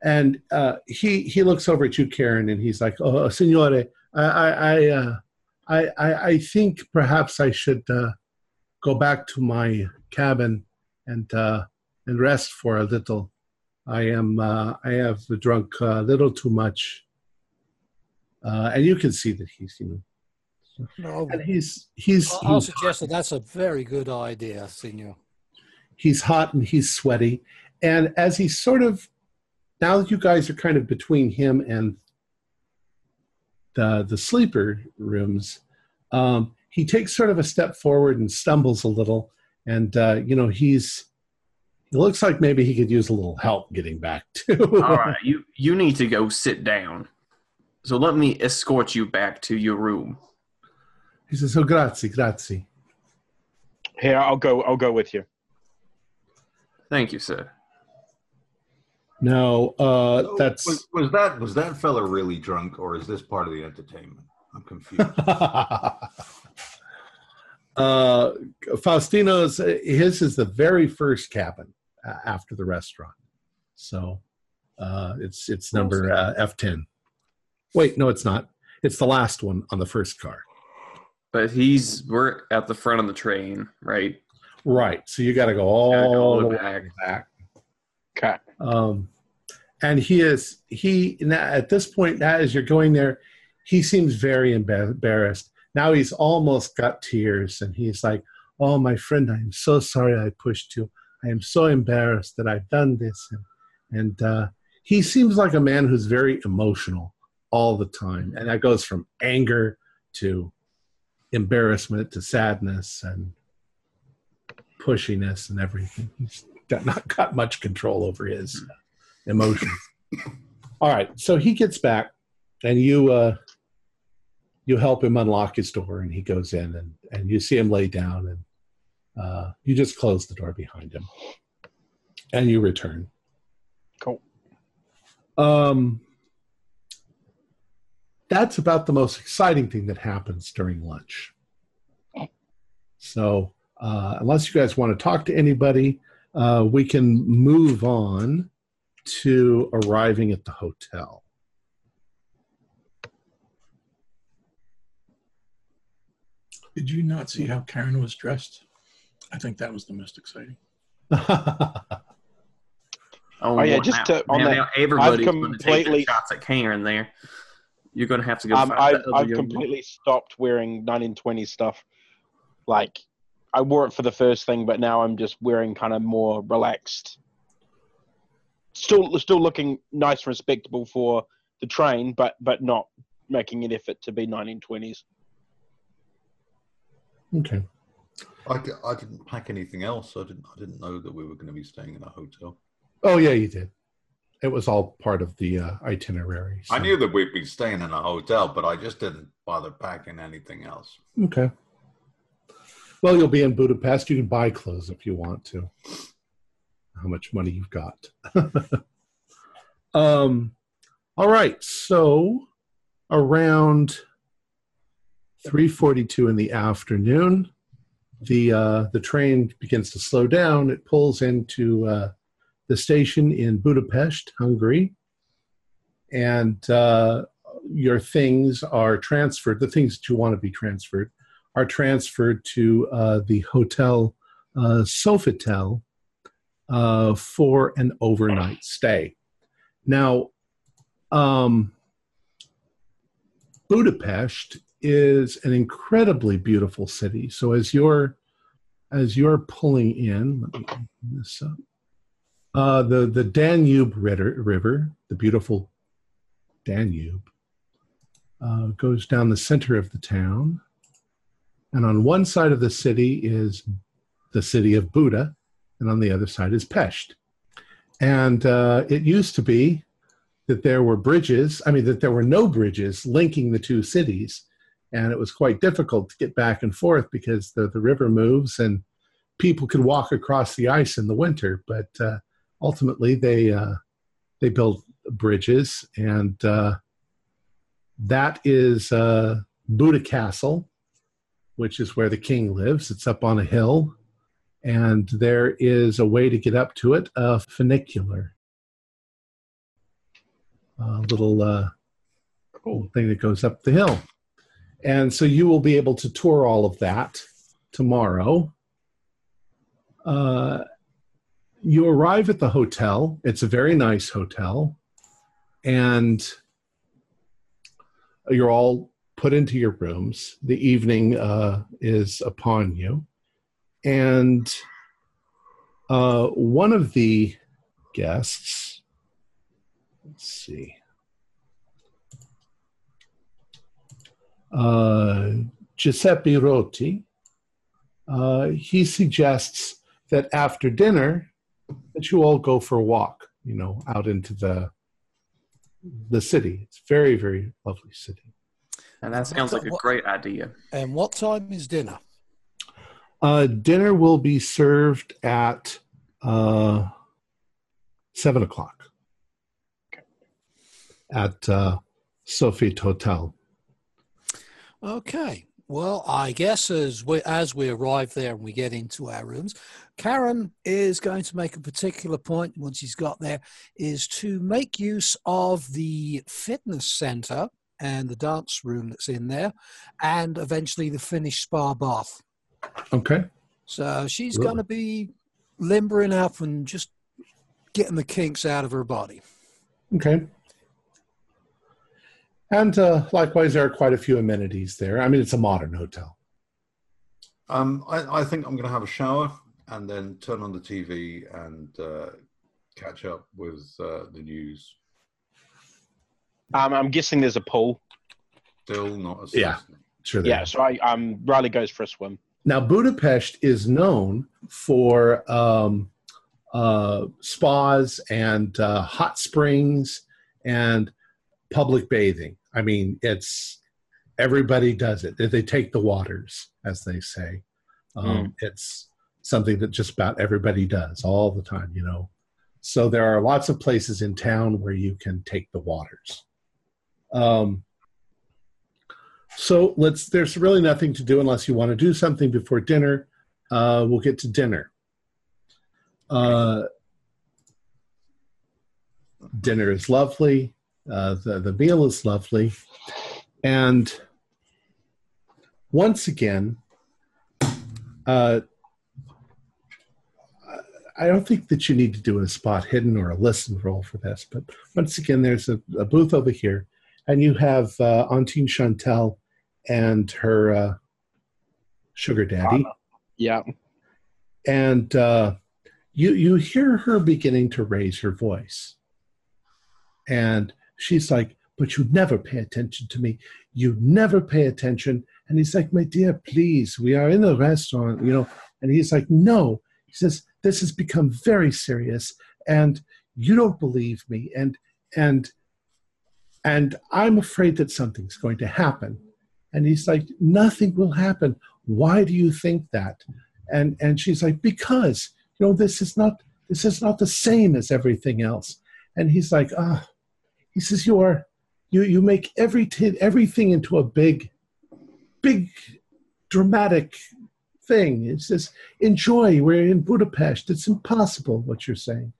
and uh, he he looks over at you karen and he's like oh signore i i I, uh, I i i think perhaps i should uh, go back to my cabin and uh, and rest for a little i am uh, i have drunk a little too much uh, and you can see that he's you know No, and he's he's I'll, I'll he's suggest that that's a very good idea, Signor. he's hot and he's sweaty and as he's sort of now that you guys are kind of between him and the the sleeper rooms um, he takes sort of a step forward and stumbles a little and uh, you know he's it looks like maybe he could use a little help getting back to All right, you you need to go sit down. So let me escort you back to your room. He says oh grazie grazie Here, I'll go. I'll go with you. Thank you, sir. no uh, So, that's was, was that was that fella really drunk, or is this part of the entertainment? I'm confused. uh, Faustino's his is the very first cabin uh, after the restaurant, so uh, it's it's number uh, F ten. Wait, no, it's not. It's the last one on the first car. But he's we're at the front of the train, right? Right. So you got to go all Gotta go all the the way way back. back. Okay. Um, and he is he now, at this point now as you're going there, he seems very embarrassed. Now he's almost got tears, and he's like, "Oh, my friend, I am so sorry I pushed you. I am so embarrassed that I've done this." And, and uh, he seems like a man who's very emotional all the time, and that goes from anger to embarrassment to sadness and pushiness and everything. He's got not got much control over his emotions. All right, so he gets back, and you uh, you help him unlock his door, and he goes in, and and you see him lay down, and uh, you just close the door behind him, and you return. Cool. Um, that's about the most exciting thing that happens during lunch. So, uh, unless you guys want to talk to anybody, uh, we can move on to arriving at the hotel. Did you not see how Karen was dressed? I think that was the most exciting. Oh, yeah, well, just now, to- on now, that, everybody's I've going to take their completely- shots at Karen there. You're going to have to go Um, find I've, I've young completely stopped wearing 1920 stuff. Like, I wore it for the first thing, but now I'm just wearing kind of more relaxed. Still, still looking nice and respectable for the train, but but not making an effort to be 1920s. okay. I, I didn't pack anything else. I didn't I didn't know that we were going to be staying in a hotel. Oh yeah, you did. It was all part of the uh, itinerary. I knew that we'd be staying in a hotel, but I just didn't bother packing anything else. Okay. Well, you'll be in Budapest. You can buy clothes if you want to. How much money you've got. um, all right. So around 3:42 in the afternoon, the uh, the train begins to slow down. It pulls into uh, the station in Budapest, Hungary, and uh, your things are transferred. The things that you want to be transferred are transferred to uh, the hotel uh, Sofitel uh, for an overnight stay. Now, um, Budapest is an incredibly beautiful city. So as you're as you're pulling in, let me open this up. Uh, the the Danube river, the beautiful Danube, uh, goes down the center of the town, and on one side of the city is the city of Buda, and on the other side is Pest. And uh, it used to be that there were bridges, I mean, that there were no bridges linking the two cities. And it was quite difficult to get back and forth because the, the river moves and people could walk across the ice in the winter. But uh, ultimately, they, uh, they built bridges, and uh, that is uh, Buda Castle, which is where the king lives. It's up on a hill, and there is a way to get up to it a funicular a little uh, cool. thing that goes up the hill. And so you will be able to tour all of that tomorrow. Uh, you arrive at the hotel. It's a very nice hotel. And you're all put into your rooms. The evening uh, is upon you. And uh, one of the guests Let's see. Uh, Giuseppe Roti, uh, he suggests that after dinner, that you all go for a walk, you know, out into the the city. It's very, very lovely city. And that sounds like a great idea. And what time is dinner? Uh, dinner will be served at uh, seven o'clock at uh, Sofitel Hotel. Okay. Well, I guess as we as we arrive there and we get into our rooms, Karen is going to make a particular point once he's got there is to make use of the fitness center and the dance room that's in there, and eventually the Finnish spa bath. Okay. So she's going to be limbering up and just getting the kinks out of her body. Okay. And uh, likewise, there are quite a few amenities there. I mean, it's a modern hotel. Um, I, I think I'm going to have a shower and then turn on the TV and uh, catch up with uh, the news. Um, I'm guessing there's a pool. Still not a yeah, sure. Yeah, so I um, Riley goes for a swim. Now, Budapest is known for um, uh, spas and uh, hot springs and public bathing. I mean, it's everybody does it. They take the waters, as they say. Um, mm. It's something that just about everybody does all the time, you know. So there are lots of places in town where you can take the waters. Um, so let's. There's really nothing to do unless you want to do something before dinner. Uh, we'll get to dinner. Uh, dinner is lovely. Uh, the, the meal is lovely. And once again, uh, I don't think that you need to do a spot hidden or a listen roll for this, but once again, there's a, a booth over here, and you have uh, Antine Chantel and her uh, sugar daddy. Yeah. And uh, you you hear her beginning to raise her voice, and she's like, but you never pay attention to me. You never pay attention. And he's like, my dear, please, we are in a restaurant, you know. And he's like, no. He says, this has become very serious, and you don't believe me, and and and I'm afraid that something's going to happen. And he's like, nothing will happen. Why do you think that? And and she's like, because you know this is not this is not the same as everything else. And he's like, ah. Oh, he says you are you you make every t- everything into a big big dramatic thing. He says, enjoy. We're in Budapest. It's impossible what you're saying.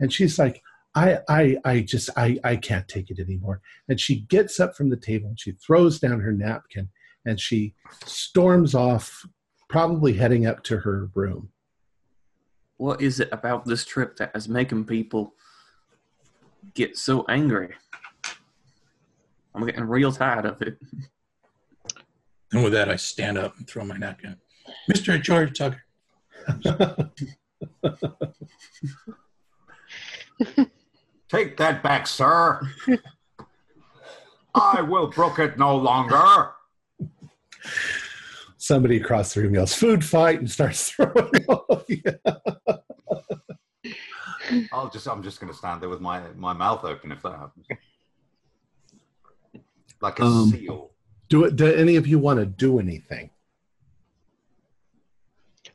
And she's like, I, I, I just, I, I can't take it anymore. And she gets up from the table and she throws down her napkin and she storms off, probably heading up to her room. What is it about this trip that is making people get so angry? I'm getting real tired of it. And with that, I stand up and throw my napkin. Mr. George Tucker. Take that back, sir. I will brook it no longer. Somebody across the room yells, food fight, and starts throwing. off. I'll just I'm just gonna stand there with my my mouth open if that happens. Like a Um, seal. do it. Do any of you want to do anything?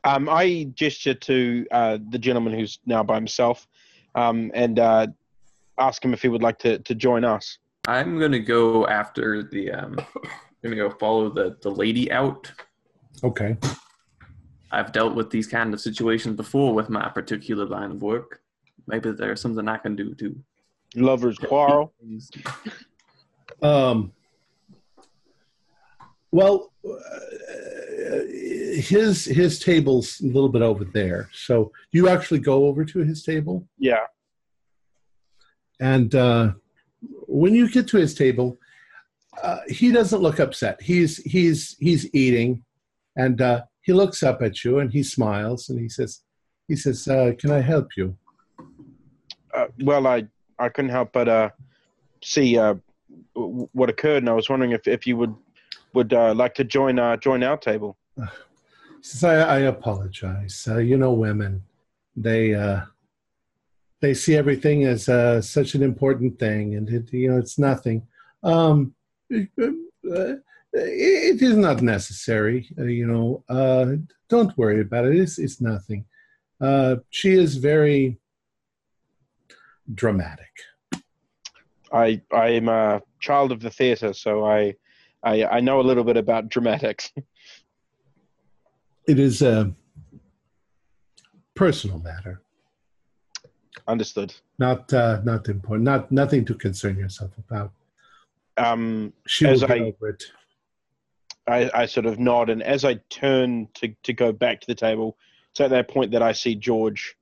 Um, I gesture to uh, the gentleman who's now by himself um, and uh, ask him if he would like to, to join us. I'm gonna go after the um gonna go follow the, the lady out. Okay. I've dealt with these kind of situations before with my particular line of work. Maybe there's something I can do too. Lovers quarrel. Um, well, uh, his his table's a little bit over there. So you actually go over to his table, Yeah. and uh, when you get to his table, uh, he doesn't look upset. He's he's he's eating, and uh, he looks up at you and he smiles and he says, he says, uh, "Can I help you?" Uh, well, I, I couldn't help but uh, see uh, w- what occurred, and I was wondering if, if you would would uh, like to join uh, join our table. I, I apologize. You know, women, they uh, they see everything as such an important thing, and it, you know, it's nothing. Um, it, it is not necessary. Uh, you know, uh, don't worry about it. It's it's nothing. Uh, she is very dramatic. I I am a child of the theatre, so I, I I know a little bit about dramatics. It is a personal matter, Understood. not uh, not important, not nothing to concern yourself about. Um, She As I- over it. I, I sort of nod, and as I turn to, to go back to the table, it's at that point that I see George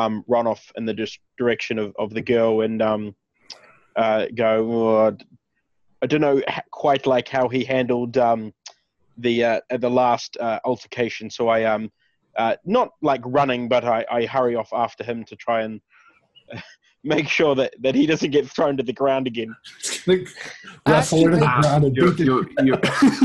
um, run off in the dis- direction of, of the girl and um, uh, go, "Oh, I don't know quite like how he handled um, the uh, the last uh, altercation. So I um uh, not like running, but I, I hurry off after him to try and make sure that, that he doesn't get thrown to the ground again. Wrestle to the ground and beat you're, you're,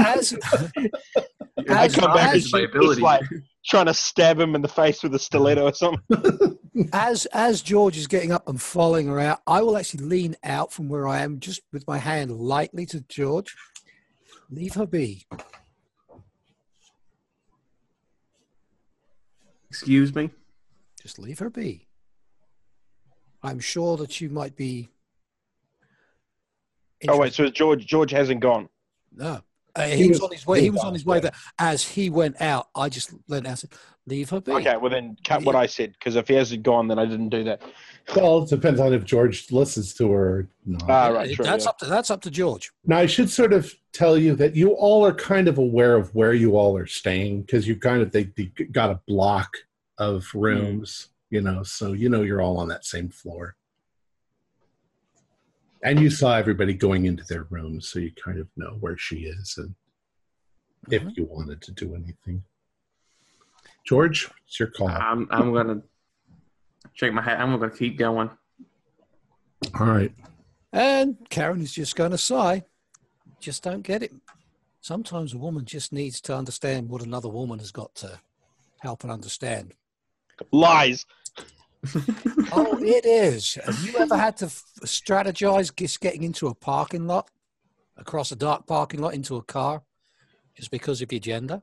As, you're I As- come back as- she- my it's ability. like trying to stab him in the face with a stiletto or something. as as George is getting up and following her out, I will actually lean out from where I am, just with my hand lightly to George. Leave her be. Excuse me. Just leave her be. I'm sure that you might be. Oh wait, so George George hasn't gone. No. Uh, He he, was, was- on his way. he He was was on his way there. As he went out, I just leant out and said, "Leave her be." Okay, well then cut what I said because if he hasn't gone, then I didn't do that. Well, it depends on if George listens to her or not. Ah, right, true, that's yeah. up to that's up to George. now, I should sort of tell you that you all are kind of aware of where you all are staying because you kind of they, they got a block of rooms, you know, so you know you're all on that same floor. And you saw everybody going into their rooms, so you kind of know where she is and if Mhm. you wanted to do anything. George, it's your call. I'm I'm gonna shake my head. I'm gonna keep going. All right. And Karen is just going to sigh. Just don't get it. Sometimes a woman just needs to understand what another woman has got to help her understand. Lies. oh, it is. Have you ever had to f- strategize just getting into a parking lot, across a dark parking lot into a car, just because of your gender?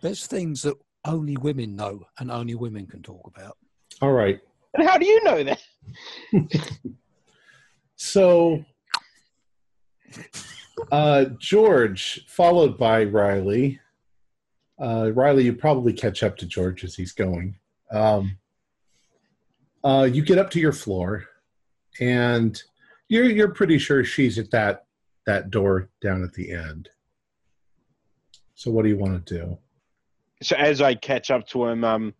There's things that only women know and only women can talk about. All right. And how do you know that? So, uh, George, followed by Riley, Uh, Riley, you probably catch up to George as he's going. Um, uh, you get up to your floor, and you're you're pretty sure she's at that that door down at the end. So what do you want to do? So as I catch up to him, um,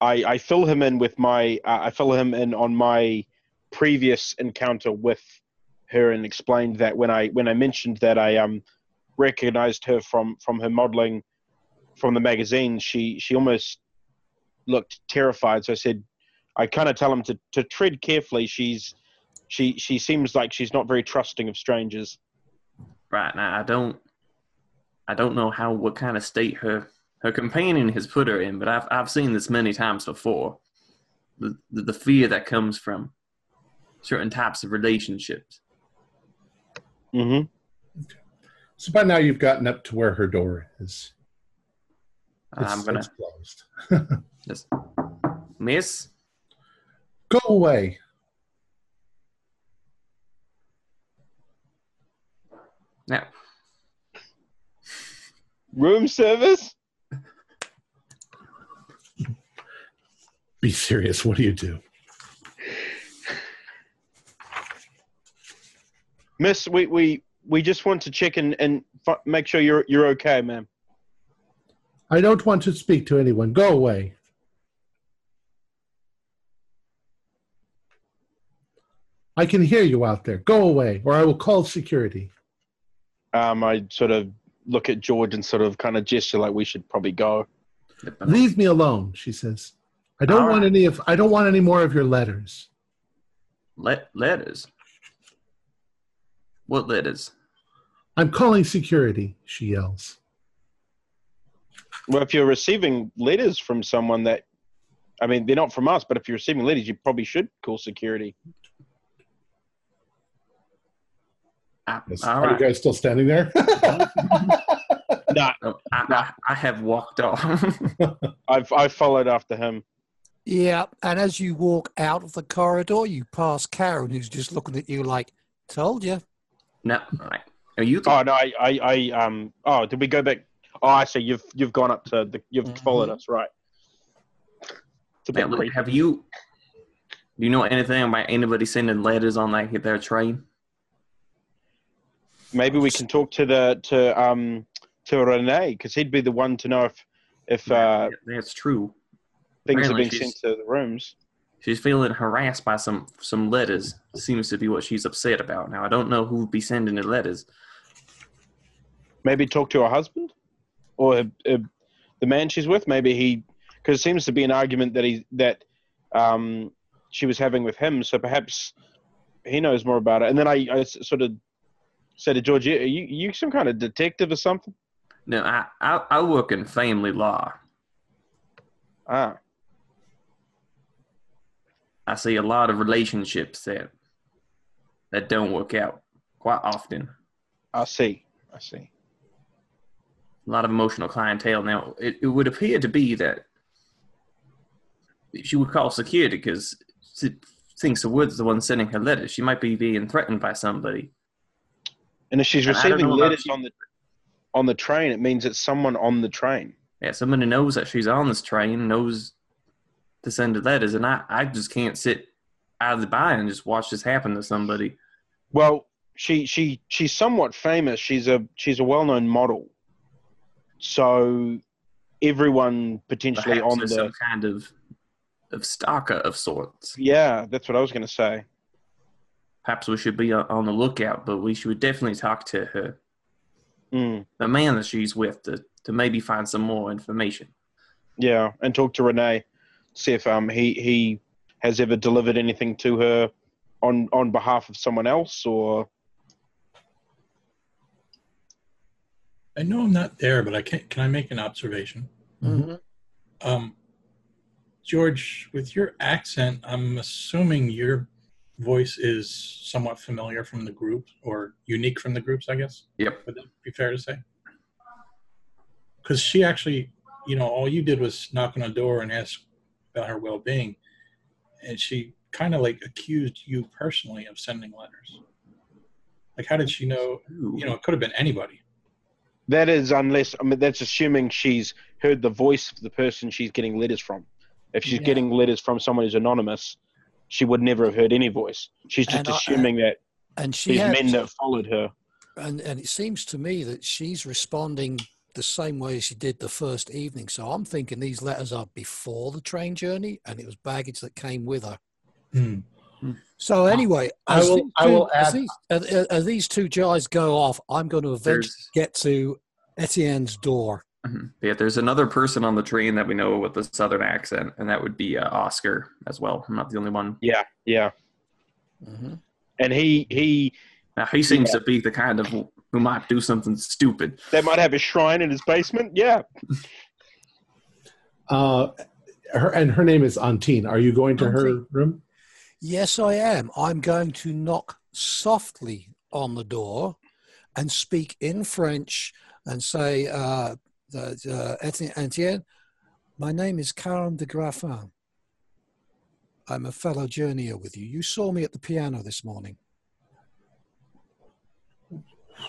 I, I fill him in with my uh, I fill him in on my previous encounter with her and explained that when I when I mentioned that I um recognized her from from her modeling from the magazine, she she almost looked terrified. So I said, I kind of tell him to to tread carefully. She's she she seems like she's not very trusting of strangers. Right now, I don't, I don't know how what kind of state her her companion has put her in, but I've I've seen this many times before. The the, the fear that comes from certain types of relationships. Mm-hmm. So by now you've gotten up to where her door is. It's, I'm gonna it's closed. just miss. Go away. Now, Room service. Be serious. What do you do? Miss, we, we, we just want to check and, and f- make sure you're you're okay, ma'am. I don't want to speak to anyone. Go away. I can hear you out there. Go away, or I will call security. Um, I sort of look at George and sort of kind of gesture like we should probably go. Leave me alone, she says. I don't All want right. any of I don't want any more of your letters. let letters. What letters? I'm calling security, she yells. Well, if you're receiving letters from someone that, I mean, they're not from us, but if you're receiving letters, you probably should call security. I, Yes. Are right. you guys still standing there? Nah, Oh, I, I, I have walked off. I've I followed after him. Yeah, and as you walk out of the corridor, you pass Karen, who's just looking at you like, "Told you." no, all right. Are you? Oh no, I, I, I um. Oh, did we go back? Oh, I see. You've you've gone up to the. You've Mhm. followed us, right? Now, look, have you? Do you know anything about anybody sending letters on like their train? Maybe we can talk to the to um to Renee because he'd be the one to know if if uh, That's true. things are Apparently being sent to the rooms. She's feeling harassed by some some letters. Seems to be what she's upset about. Now I don't know who would be sending the letters. Maybe talk to her husband or uh, the man she's with. Maybe he because it seems to be an argument that he that um she was having with him. So perhaps he knows more about it. And then I sort of said to George, "Are you you some kind of detective or something?" No, I I, I work in family law. Ah, I see a lot of relationships that that don't work out quite often. I see. I see. A lot of emotional clientele. Now, it, it would appear to be that she would call security because she thinks the Wood's the one sending her letters. She might be being threatened by somebody. And if she's And receiving letters on the on the train, it means it's someone on the train. Yeah, somebody knows that she's on this train, knows to send the letters, and I, I just can't sit out of the by and just watch this happen to somebody. Well, she she she's somewhat famous. She's a she's a well known model. So everyone potentially Perhaps on the some kind of of stalker of sorts. yeah, that's what I was going to say. Perhaps we should be on the lookout, but we should definitely talk to her, Mm, the man that she's with, to, to maybe find some more information. yeah, and talk to Renee, see if um he he has ever delivered anything to her on on behalf of someone else or I know I'm not there, but I can. Can I make an observation? Mm-hmm. Um, George, with your accent, I'm assuming your voice is somewhat familiar from the group or unique from the groups. I guess. Yep. Would that be fair to say? Because she actually, you know, all you did was knock on a door and ask about her well-being, and she kind of like accused you personally of sending letters. Like, how did she know? You know, it could have been anybody. That is unless I mean that's assuming she's heard the voice of the person she's getting letters from. If she's Yeah. getting letters from someone who's anonymous, she would never have heard any voice. She's just And I- assuming that And she these had, men that followed her. and and it seems to me that she's responding the same way as she did the first evening. So I'm thinking these letters are before the train journey, and it was baggage that came with her. Hmm. So anyway, I as will- these I two- will as these, as, as these two jars go off, I'm going to eventually get to Etienne's door. Mhm. yeah, there's another person on the train that we know with a southern accent, and that would be uh, Oscar as well. I'm not the only one. Yeah, yeah. hmm And he he Now he seems to be the kind of who might do something stupid. they might have a shrine in his basement. Yeah. Uh, her and her name is Antine. Are you going to her room? Yes, I am. I'm going to knock softly on the door and speak in French and say, uh, that, uh, Etienne, my name is Karen de Graffin. I'm a fellow journeyer with you. You saw me at the piano this morning.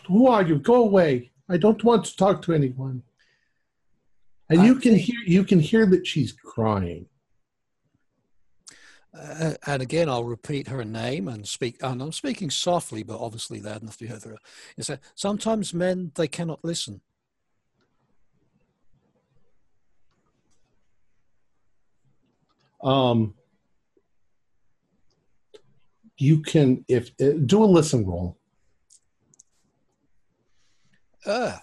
Who are you? Go away. I don't want to talk to anyone. And I you can think- hear you can hear that she's crying. Uh, and again, I'll repeat her name and speak. And I'm speaking softly, but obviously loud enough to be heard. through. Is that sometimes men they cannot listen. Um, you can if uh, do a listen roll. Uh,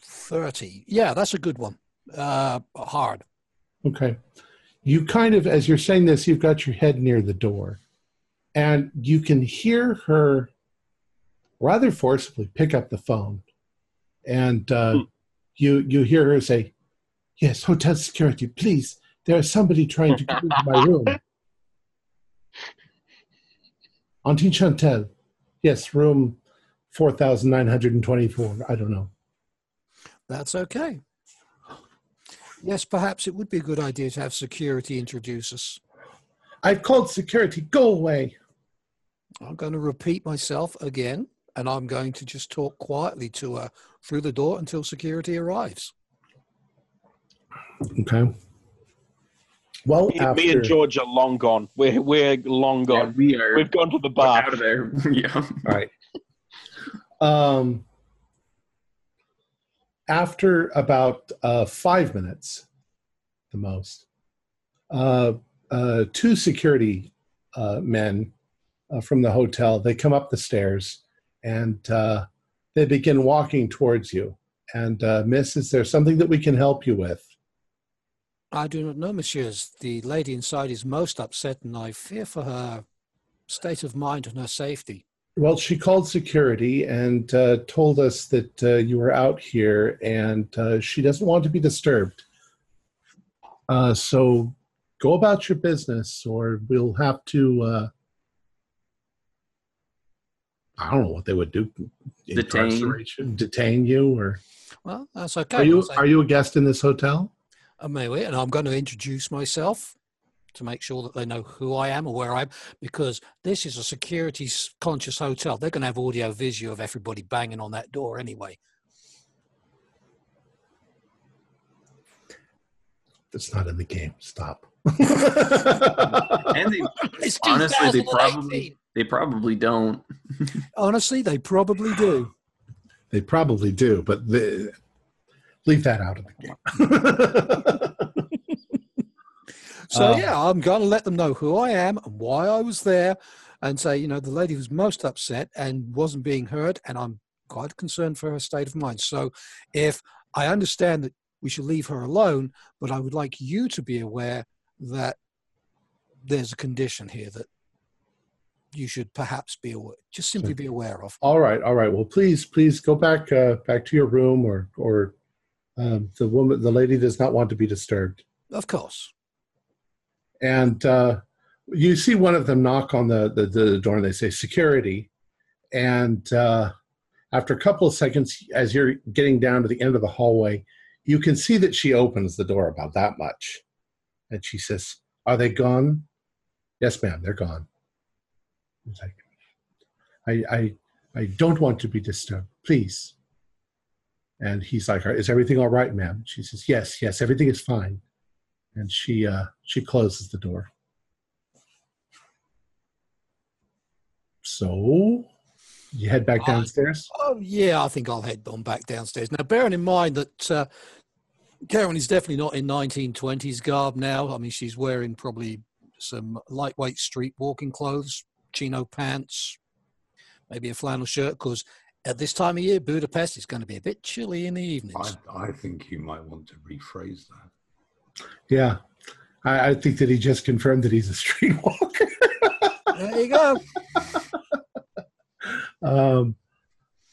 thirty. Yeah, that's a good one. Uh, hard. Okay. You kind of, as you're saying this, you've got your head near the door, and you can hear her rather forcibly pick up the phone, and uh, Hmm. you you hear her say, "Yes, hotel security, please. There is somebody trying to get into my room." Auntie Chantel, yes, room four thousand nine hundred and twenty-four. I don't know. That's okay. Yes, perhaps it would be a good idea to have security introduce us. I've called security. Go away. I'm going to repeat myself again, and I'm going to just talk quietly to her through the door until security arrives. Okay. Well, Me, after, me and George are long gone. We're we're long gone. Yeah, gone. we are We've gone to the we're bar. out of there. yeah. All right. Um, after about uh, five minutes, the most, uh, uh, two security uh, men uh, from the hotel they come up the stairs and uh, they begin walking towards you. And Miss, is there something that we can help you with? I do not know, messieurs. The lady inside is most upset, and I fear for her state of mind and her safety. Well, she called security and uh, told us that uh, you were out here, and uh, she doesn't want to be disturbed. Uh, so go about your business, or we'll have to. Uh, I don't know what they would do. Detain. Incarceration, detain you, or Well, that's okay. are you are you a guest in this hotel? Uh, maybe, and I'm going to introduce myself to make sure that they know who I am or where I am, because this is a security conscious hotel. They're going to have audio visual of everybody banging on that door anyway. That's not in the game. Stop. And they, It's honestly, they probably they probably don't. honestly they probably do. They probably do, but the, leave that out of the game. So Uh, yeah, I'm going to let them know who I am and why I was there, and say you know the lady was most upset and wasn't being heard, and I'm quite concerned for her state of mind. So if I understand that we should leave her alone, but I would like you to be aware that there's a condition here that you should perhaps be aware, just simply be aware of. all right, all right. Well, please, please go back uh, back to your room, or or um, the woman, the lady does not want to be disturbed. Of course. And uh, you see one of them knock on the, the, the door, and they say security. And uh, after a couple of seconds, as you're getting down to the end of the hallway, you can see that she opens the door about that much, and she says, "Are they gone?" Yes, ma'am. They're gone. Like, I, I, I don't want to be disturbed. Please. And he's like, "Is everything all right, ma'am?" She says, "Yes, yes, everything is fine." And she uh, she closes the door. So you head back I- downstairs. Oh yeah, I think I'll head on back downstairs. Now, bearing in mind that uh, Karen is definitely not in 1920s garb now. I mean, she's wearing probably some lightweight street walking clothes, chino pants, maybe a flannel shirt. Because at this time of year, Budapest is going to be a bit chilly in the evenings. I, I think you might want to rephrase that. Yeah, I, I think that he just confirmed that he's a streetwalker. There you go. um,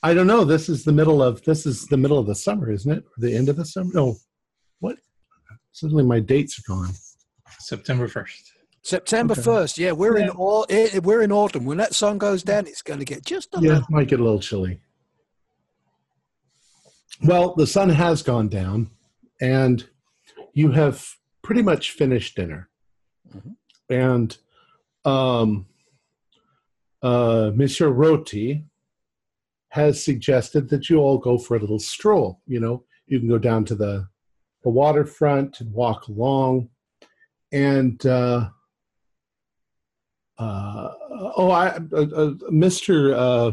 I don't know. This is the middle of this is the middle of the summer, isn't it? The end of the summer? No, what? Suddenly my dates are gone. September 1st. September Okay. 1st. Yeah, we're in Yeah. au- eh, we're in autumn. When that sun goes down, it's going to get just a Yeah, little. might get a little chilly. Well, the sun has gone down, and you have pretty much finished dinner. Mhm. And um, uh, Monsieur Roti has suggested that you all go for a little stroll. You know, you can go down to the the waterfront and walk along, and uh, uh, oh, I, uh, uh, Mr. Uh,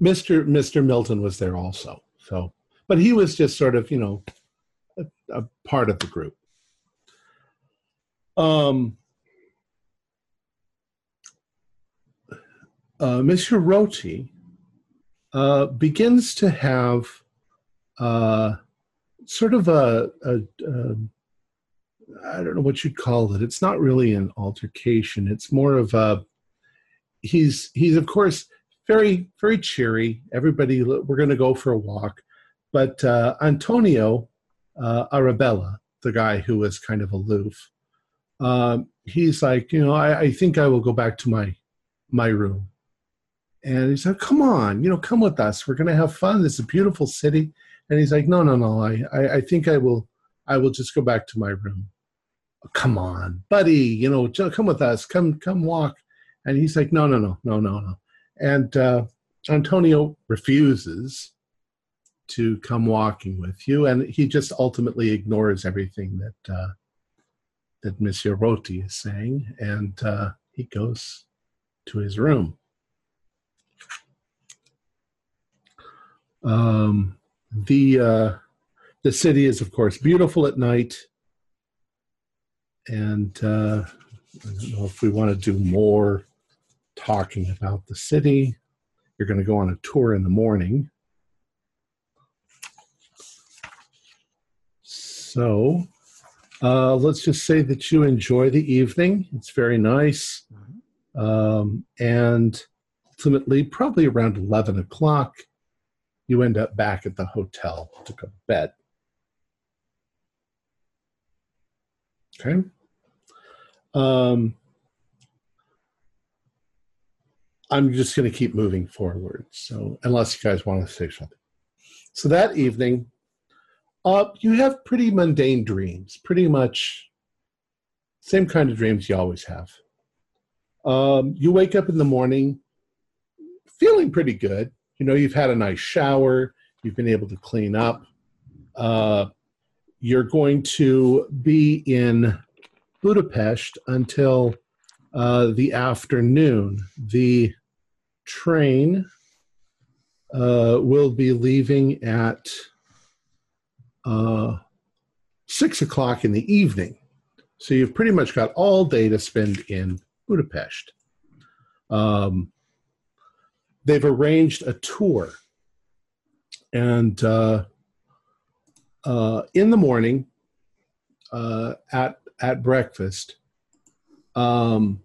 Mr. Mr. Milton was there also. So, but he was just sort of, you know, a, a part of the group. Um, uh, Monsieur Roti uh, begins to have uh, sort of a, a, a I don't know what you'd call it. It's not really an altercation. It's more of a he's he's of course very very cheery. Everybody, we're going to go for a walk, but uh, Antonio uh, Arabella, the guy who was kind of aloof, um, he's like, you know, I, I think I will go back to my my room. And he's like, come on, you know, come with us. We're going to have fun. It's a beautiful city. And he's like, no, no, no. I, I, I think I will, I will just go back to my room. Come on, buddy, you know, come with us. Come, come walk. And he's like, no, no, no, no, no, no. And uh, Antonio refuses to come walking with you, and he just ultimately ignores everything that uh, that Monsieur Roti is saying, and uh, he goes to his room. Um, the uh, the city is, of course, beautiful at night, and uh, I don't know if we want to do more talking about the city. You're going to go on a tour in the morning. So uh, let's just say that you enjoy the evening. It's very nice. Um, and ultimately, probably around 11 o'clock, you end up back at the hotel to go to bed. Okay. Um, I'm just going to keep moving forward. So, unless you guys want to say something. So, that evening, uh, you have pretty mundane dreams, pretty much same kind of dreams you always have. Um, you wake up in the morning feeling pretty good. You know, you've had a nice shower, you've been able to clean up. Uh, you're going to be in Budapest until uh, the afternoon. The train uh, will be leaving at uh, six o'clock in the evening. So you've pretty much got all day to spend in Budapest. Um, they've arranged a tour, and uh, uh, in the morning uh, at at breakfast, um,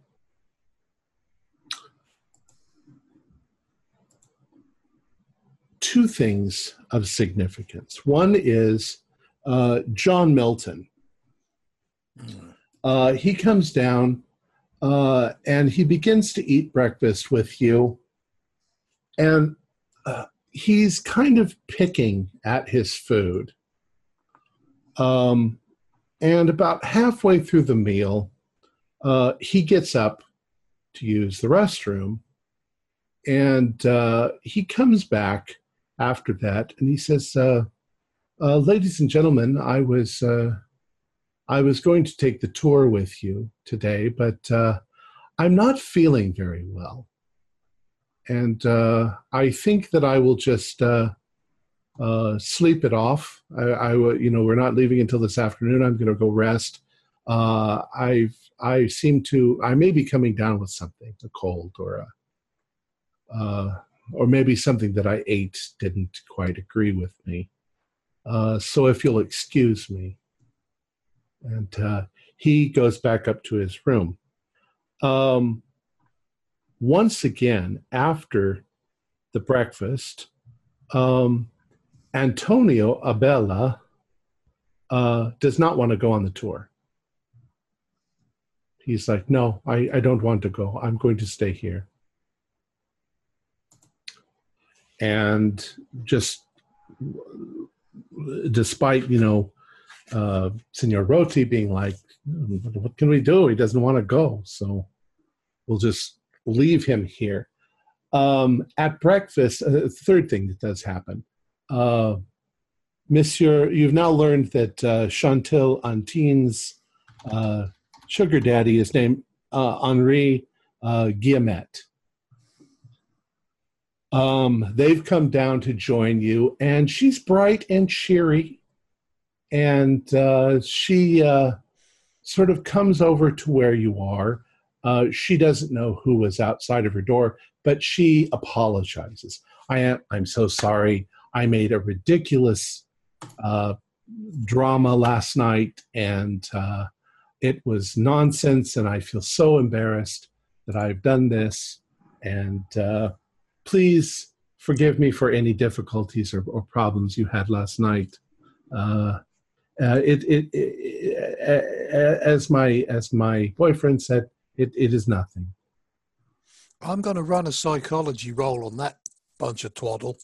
two things of significance. One is uh, John Milton. Uh, he comes down uh, and he begins to eat breakfast with you, and uh, he's kind of picking at his food. Um, and about halfway through the meal, uh, he gets up to use the restroom, and uh, he comes back after that, and he says, uh, uh, "Ladies and gentlemen, I was uh, I was going to take the tour with you today, but uh, I'm not feeling very well, and uh, I think that I will just." Sleep it off. I, I, you know, we're not leaving until this afternoon. I'm going to go rest. Uh, I, I seem to, I may be coming down with something, a cold or a, uh, or maybe something that I ate didn't quite agree with me. Uh, so if you'll excuse me. And uh, he goes back up to his room. Um, once again, after the breakfast, um, Antonio Abella uh, does not want to go on the tour. He's like, no, I, I don't want to go. I'm going to stay here. And just despite, you know, uh, Senor Roti being like, what can we do? He doesn't want to go. So we'll just leave him here. Um, at breakfast, uh, third thing that does happen uh, Monsieur, you've now learned that uh, Chantal Antine's uh, sugar daddy is named uh, Henri uh, Guillemette. Um, they've come down to join you, and she's bright and cheery, and uh, she uh, sort of comes over to where you are. Uh, she doesn't know who was outside of her door, but she apologizes. I am. I'm so sorry. I made a ridiculous uh, drama last night, and uh, it was nonsense. And I feel so embarrassed that I've done this. And uh, please forgive me for any difficulties or, or problems you had last night. Uh, uh, it, it, it, as my as my boyfriend said, it, it is nothing. I'm going to run a psychology roll on that bunch of twaddle.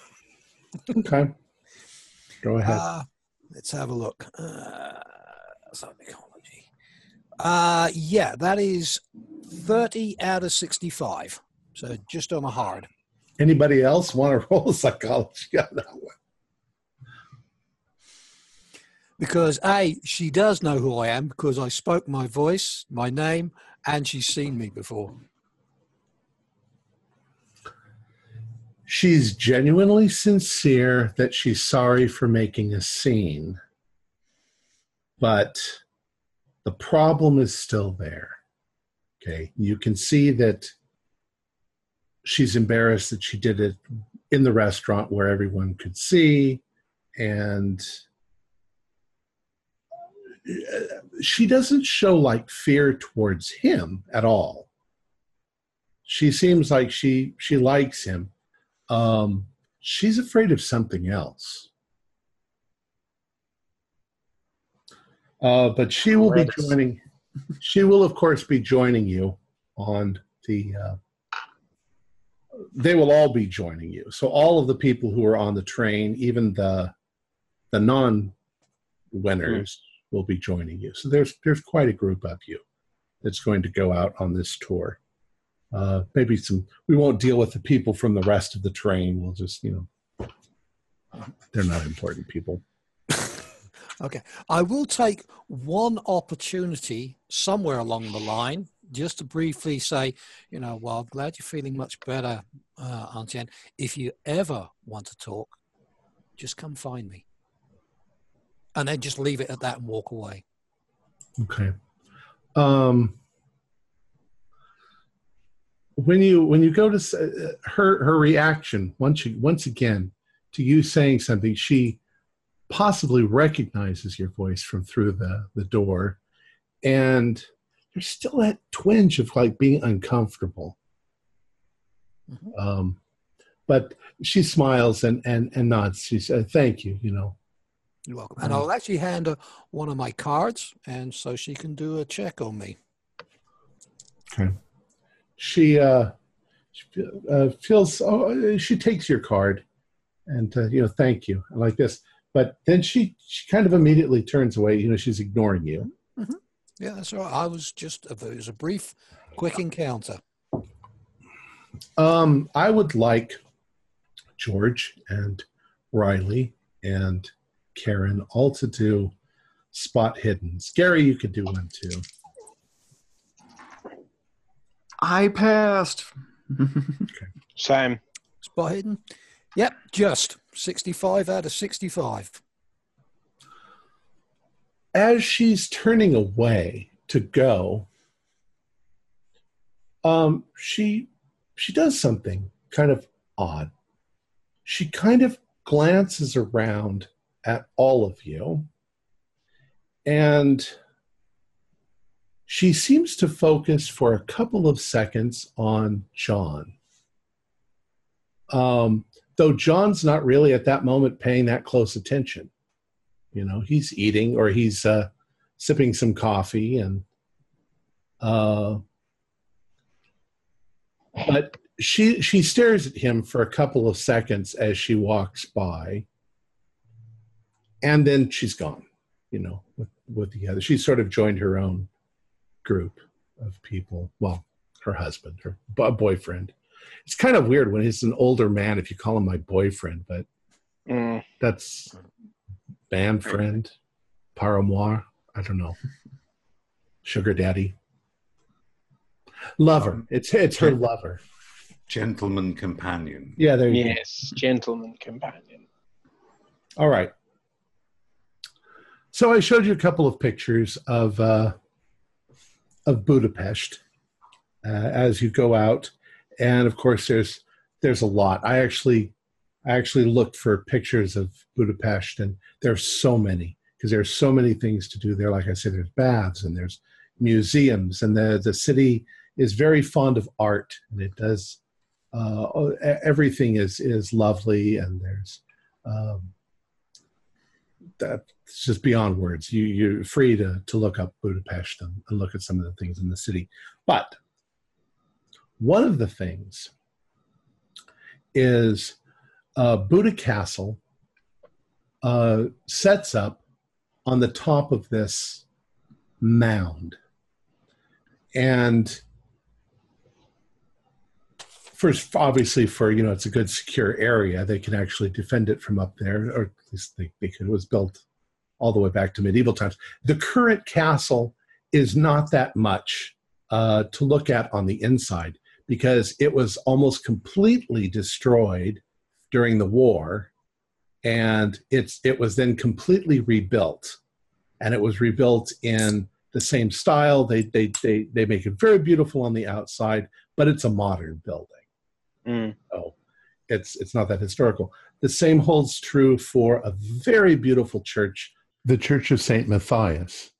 okay. Go ahead. Uh, let's have a look. Uh, psychology. Uh, yeah, that is 30 out of 65. So just on a hard. Anybody else want to roll psychology on that one? Because A, she does know who I am because I spoke my voice, my name, and she's seen me before. she's genuinely sincere that she's sorry for making a scene, but the problem is still there. Okay, you can see that she's embarrassed that she did it in the restaurant where everyone could see, and she doesn't show like fear towards him at all. She seems like she she likes him um, she's afraid of something else. Uh, but she will be joining. She will, of course, be joining you on the. Uh, they will all be joining you. So all of the people who are on the train, even the the non winners, mm. will be joining you. So there's there's quite a group of you that's going to go out on this tour uh, maybe some we won't deal with the people from the rest of the train we'll just you know they're not important people okay i will take one opportunity somewhere along the line just to briefly say you know well glad you're feeling much better uh, auntie Anne. if you ever want to talk just come find me. And then just leave it at that and walk away. Okay. Um when you when you go to uh, her her reaction once you once again to you saying something she possibly recognizes your voice from through the the door. And there's still that twinge of like being uncomfortable. Mm-hmm. um but she smiles and and and nods. She said thank you you know. You're welcome. And i'll actually hand her one of my cards and so she can do a check on me. Okay. She uh, she, uh, feels oh, she takes your card and uh, you know thank you like this. But then she she kind of immediately turns away you know she's ignoring you. Yeah that's right i was just it was a brief quick encounter um i would like George and Riley and Karen all to do spot hidden. Gary, you could do one too. I passed. Same. Spot hidden. Yep, just 65 out of 65. As she's turning away to go, um, she she does something kind of odd. She kind of glances around at all of you, and she seems to focus for a couple of seconds on John. Um, though John's not really at that moment paying that close attention. You know, he's eating or he's uh, sipping some coffee and uh, but she she stares at him for a couple of seconds as she walks by. And then she's gone you know with with the other she's sort of joined her own group of people. Well her husband her bo- boyfriend. It's kind of weird when he's an older man if you call him my boyfriend but Mm. that's band friend paramour i don't know sugar daddy lover Um, it's it's her lover Gentleman companion. yeah there you go Yes, gentleman companion. All right. So I showed you a couple of pictures of uh, of Budapest uh, as you go out, and of course there's there's a lot. I actually I actually looked for pictures of Budapest, and there are so many because there's so many things to do there. Like I said, there's baths and there's museums, and the the city is very fond of art, and it does uh, everything is is lovely, and there's um, that's just beyond words. You you're free to to look up Budapest and, and look at some of the things in the city. But one of the things is uh, Buda Castle uh, sets up on the top of this mound, and first obviously for you know it's a good secure area they can actually defend it from up there or at least they, they could. It was built all the way back to medieval times. The current castle is not that much uh, to look at on the inside because it was almost completely destroyed during the war and it's it was then completely rebuilt and it was rebuilt in the same style they they they, they make it very beautiful on the outside but it's a modern building Mm. Oh, it's it's not that historical. The same holds true for a very beautiful church, the Church of Saint Matthias.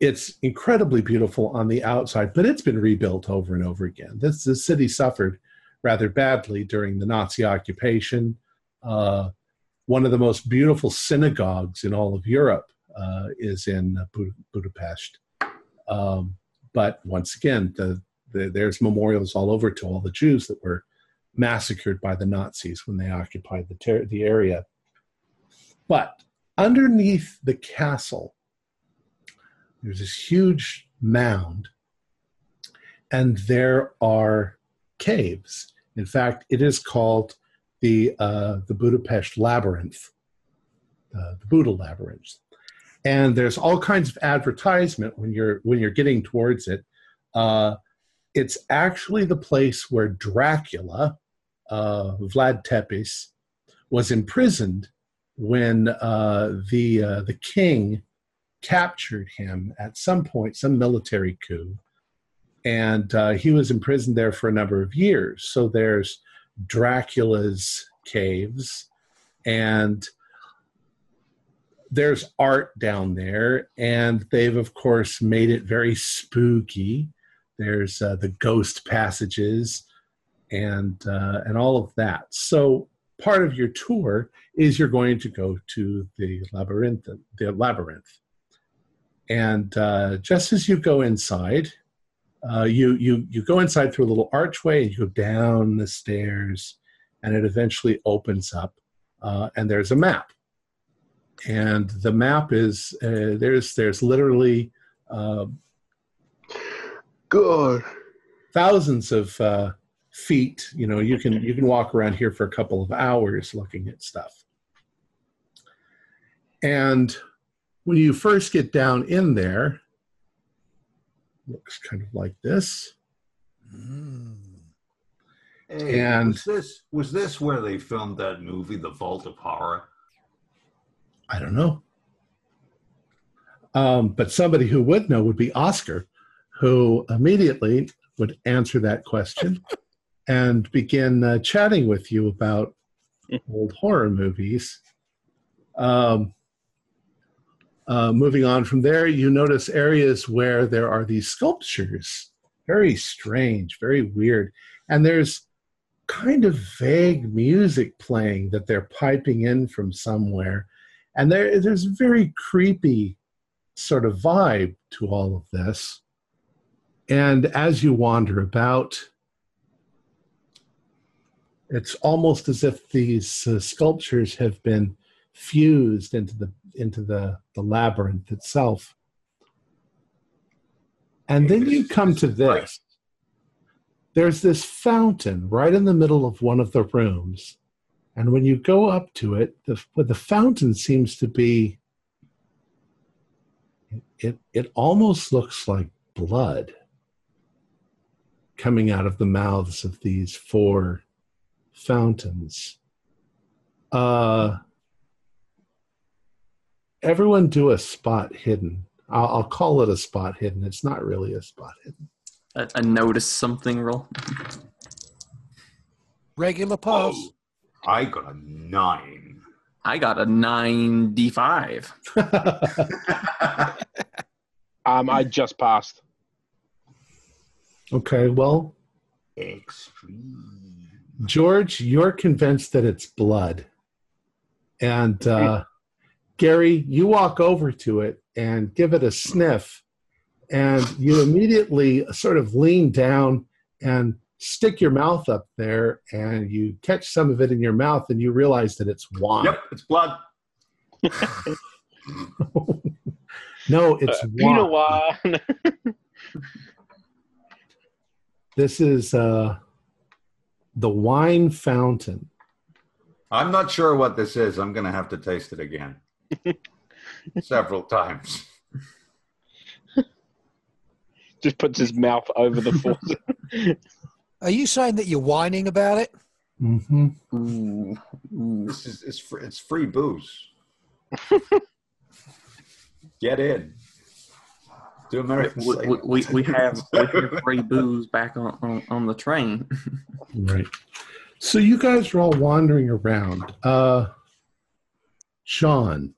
It's incredibly beautiful on the outside, but it's been rebuilt over and over again. This the city suffered rather badly during the Nazi occupation. Uh, one of the most beautiful synagogues in all of Europe uh, is in Bud- Budapest. Um, but once again, the the, there's memorials all over to all the Jews that were massacred by the Nazis when they occupied the ter- the area. But underneath the castle, there's this huge mound, and there are caves. In fact, it is called the uh, the Budapest Labyrinth, uh, the Buda Labyrinth, and there's all kinds of advertisement when you're when you're getting towards it. Uh, it's actually the place where Dracula, uh, Vlad Tepes, was imprisoned when uh, the uh, the king captured him at some point, some military coup, and uh, he was imprisoned there for a number of years. So there's Dracula's caves, and there's art down there, and they've of course made it very spooky. There's uh, the ghost passages and uh, and all of that. So part of your tour is you're going to go to the labyrinth the labyrinth. And uh, just as you go inside uh, you you you go inside through a little archway and you go down the stairs and it eventually opens up uh, and there's a map and the map is uh, there's there's literally uh, Good. thousands of uh, feet. You know, you can you can walk around here for a couple of hours looking at stuff. And when you first get down in there, looks kind of like this. Hey, And- was this was this where they filmed that movie, The Vault of Horror? I don't know. Um, but somebody who would know would be Oscar, who immediately would answer that question and begin uh, chatting with you about old horror movies. Um, uh, moving on from there, you notice areas where there are these sculptures. Very strange, very weird. And there's kind of vague music playing that they're piping in from somewhere and there, there's very creepy sort of vibe to all of this. And as you wander about, it's almost as if these uh, sculptures have been fused into the into the, the labyrinth itself. And then you come to this. There's this fountain right in the middle of one of the rooms. And when you go up to it, the, the fountain seems to be, it, it almost looks like blood coming out of the mouths of these four fountains. Uh, everyone do a spot hidden. I'll, I'll call it a spot hidden. It's not really a spot hidden. A, a notice something roll. Regular pass. Oh, I got a nine. I got a 95. Um, I just passed. okay, well, Extreme. George, you're convinced that it's blood. And uh, Gary, you walk over to it and give it a sniff, and you immediately sort of lean down and stick your mouth up there, and you catch some of it in your mouth, and you realize that it's wine. Yep, it's blood. no, it's You know wine. This is uh, the wine fountain. I'm not sure what this is. I'm going to have to taste it again. Several times. Just puts his mouth over the faucet. Are you saying that you're whining about it? hmm Ooh, ooh. This is it's free, it's free booze. Get in. Do American We, we, we, we have we have free booze back on, on, on the train. Right. So you guys are all wandering around. Uh, Sean,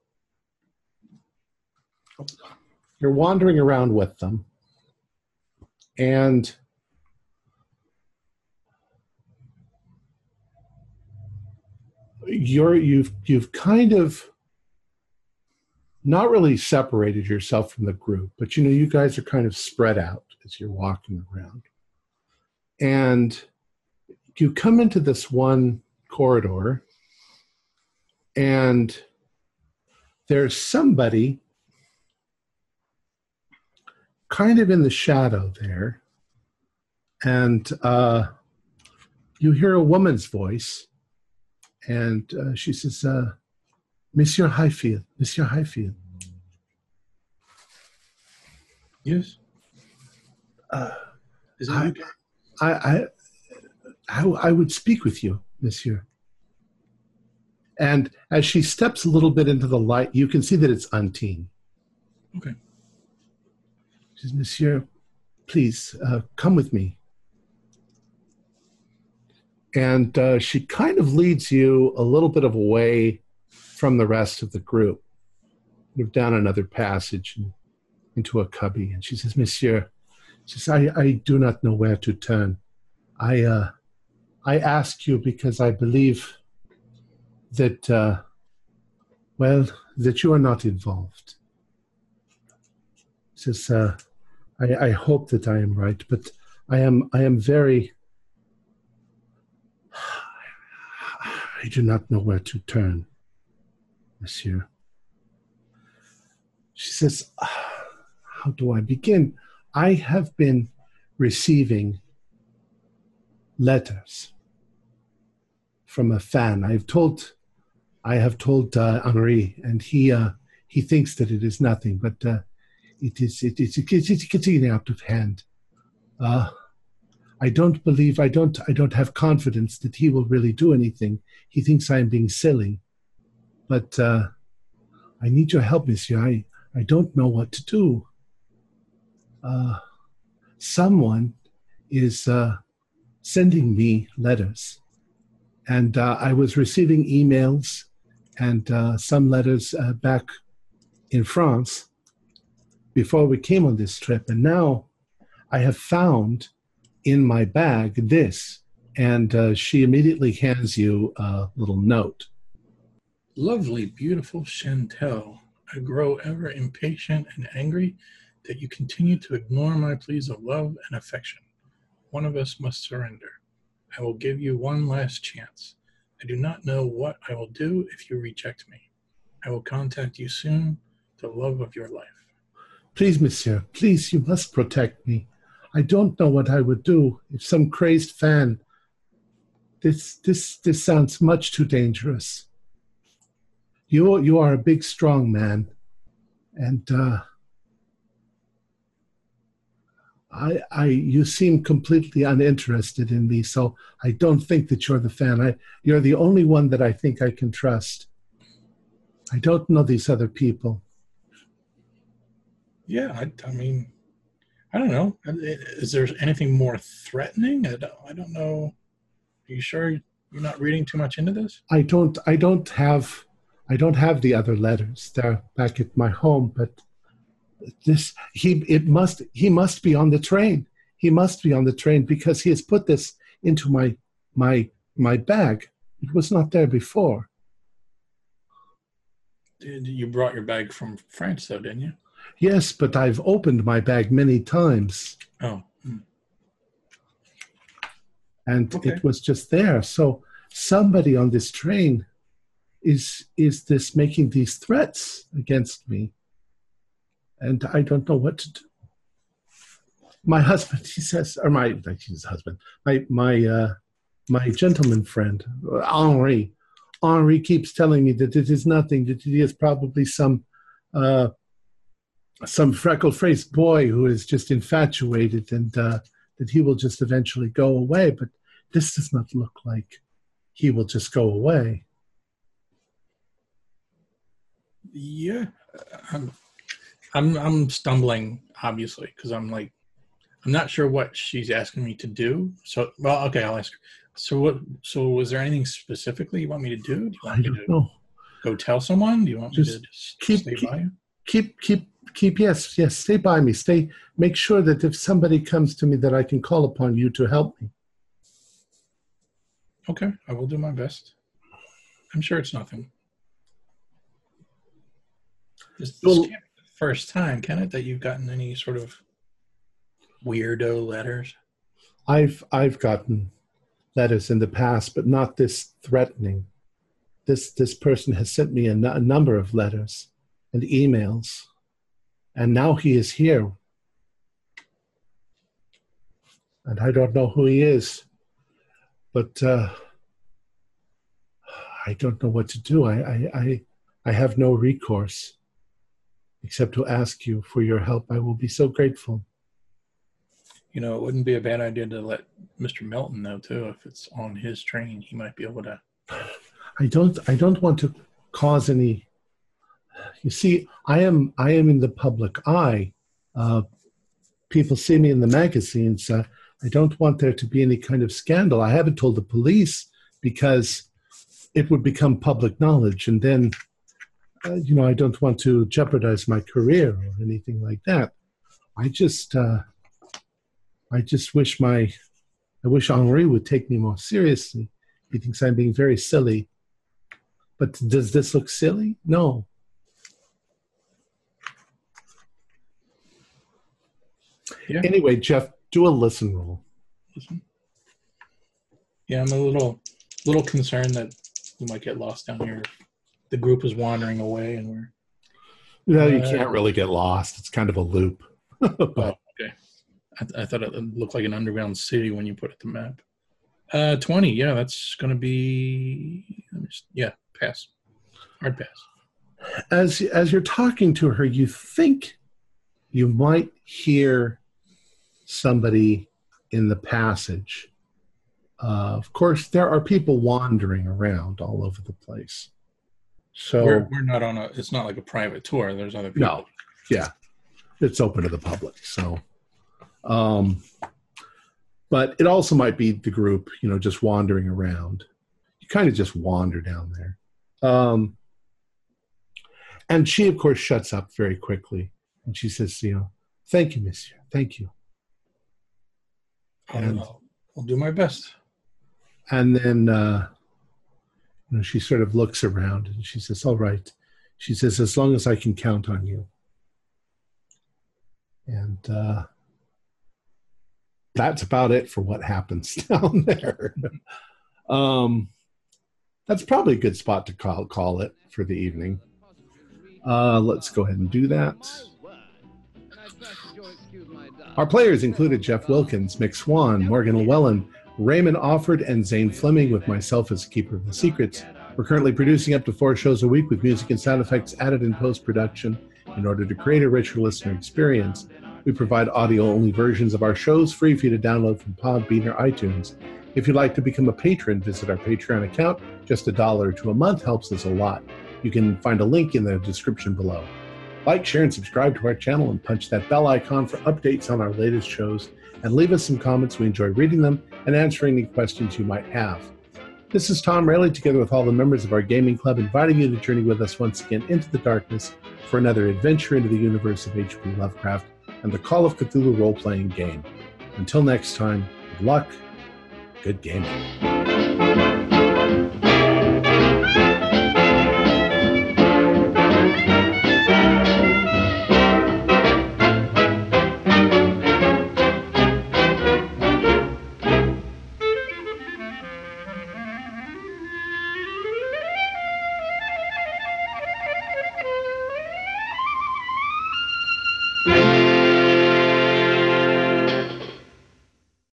you're wandering around with them, and you're you've you've kind of not really separated yourself from the group, but you know you guys are kind of spread out as you're walking around, and you come into this one corridor and there's somebody kind of in the shadow there and uh, you hear a woman's voice and uh, she says uh, monsieur highfield monsieur highfield Yes. uh, Is that I- you? I, I, I, I would speak with you, monsieur. And as she steps a little bit into the light, you can see that it's Untine. Okay. Says, Monsieur, please uh, come with me. And uh, she kind of leads you a little bit of away from the rest of the group, of down another passage and into a cubby. And she says, Monsieur, she says, I, I do not know where to turn. I, uh, I ask you because I believe that, uh, well, that you are not involved. She says, uh, I, I hope that I am right, but I am, I am very, I do not know where to turn, monsieur. She says, how do I begin? I have been receiving letters from a fan. I've told, I have told uh, Henri, and he uh, he thinks that it is nothing, but uh, it is it is it's getting out of hand. Uh, I don't believe I don't I don't have confidence that he will really do anything. He thinks I am being silly, but uh, I need your help, Monsieur. I I don't know what to do. Uh, someone is uh, sending me letters, and uh, I was receiving emails and uh, some letters back in France before we came on this trip, and now I have found in my bag this. And uh, she immediately hands you a little note. Lovely, beautiful Chantal, I grow ever impatient and angry that you continue to ignore my pleas of love and affection. One of us must surrender. I will give you one last chance. I do not know what I will do if you reject me. I will contact you soon, the love of your life. Please, monsieur, please, you must protect me. I don't know what I would do if some crazed fan. This this this sounds much too dangerous. You you are a big, strong man, and uh, I I you seem completely uninterested in me. So I don't think that you're the fan. I you're the only one that I think I can trust. I don't know these other people. Yeah, I, I mean, I don't know. Is there anything more threatening? I don't, I don't know. Are you sure you're not reading too much into this? I don't. I don't have. I don't have the other letters. They're back at my home. But this, he, it must. He must be on the train. He must be on the train because he has put this into my my my bag. It was not there before. You brought your bag from France, though, didn't you? Yes, but I've opened my bag many times. Oh. And Okay. it was just there. So somebody on this train is is this making these threats against me. And I don't know what to do. My husband, he says, or my his husband, my my uh my gentleman friend, Henri. Henri keeps telling me that it is nothing, that it is probably some uh some freckle-faced boy who is just infatuated and uh, that he will just eventually go away. But this does not look like he will just go away. Yeah, I'm, I'm, I'm stumbling obviously because I'm like, I'm not sure what she's asking me to do. So, well, okay, I'll ask her. So, what? So, was there anything specifically you want me to do? Do you I me to know. go tell someone? Do you want me to just keep- stay keep- by you? Keep, keep, keep. Yes, yes. Stay by me. Stay. Make sure that if somebody comes to me, that I can call upon you to help me. Okay, I will do my best. I'm sure it's nothing. This, this Well- can't be the first time, can it, that you've gotten any sort of weirdo letters? I've I've gotten letters in the past, but not this threatening. This this person has sent me a, nu- a number of letters and emails, and now he is here, and I don't know who he is, but uh, I don't know what to do. I I I, I have no recourse except to ask you for your help. I will be so grateful. You know, it wouldn't be a bad idea to let Mr. Melton know too. If it's on his train, he might be able to. I don't I don't want to cause any you see I am I am in the public eye. Uh, people see me in the magazines. Uh, I don't want there to be any kind of scandal. I haven't told the police because it would become public knowledge. And then uh, you know I don't want to jeopardize my career or anything like that. I just uh, I just wish my I wish Henri would take me more seriously. He thinks I'm being very silly. But does this look silly? No. Yeah. Anyway, Jeff, do a listen roll. Listen. Yeah, I'm a little, little concerned that we might get lost down here. The group is wandering away, and we're. No, you Uh, can't really get lost. It's kind of a loop. Oh, okay. I, I thought it looked like an underground city when you put it the map. Uh, 20. Yeah, that's going to be. Just, yeah, pass. Hard pass. As as you're talking to her, you think you might hear somebody in the passage. Uh, of course, there are people wandering around all over the place. So We're, we're not on a. It's not like a private tour. There's other people. No, yeah, it's open to the public. So, um, but it also might be the group, you know, just wandering around. You kind of just wander down there. Um, and she, of course, shuts up very quickly, and she says, "You know, thank you, Monsieur, thank you." I'll, And- I'll, I'll do my best. And then uh, you know, she sort of looks around and she says, All right. She says, As long as I can count on you. And uh, that's about it for what happens down there. um, that's probably a good spot to call, call it for the evening. Uh, let's go ahead and do that. Our players included Jeff Wilkins, Mick Swan, Morgan Llewellyn, Raymond Offord, and Zane Fleming, with myself as Keeper of the Secrets. We're currently producing up to four shows a week with music and sound effects added in post production in order to create a richer listener experience. We provide audio only versions of our shows free for you to download from Podbean or iTunes. If you'd like to become a patron, visit our Patreon account. Just a dollar to a month helps us a lot. You can find a link in the description below. Like, share, and subscribe to our channel and punch that bell icon for updates on our latest shows. And leave us some comments. We enjoy reading them and answering any questions you might have. This is Tom Rayleigh, together with all the members of our gaming club, inviting you to journey with us once again into the darkness for another adventure into the universe of H.P. Lovecraft and the Call of Cthulhu role playing game. Until next time, good luck, good gaming.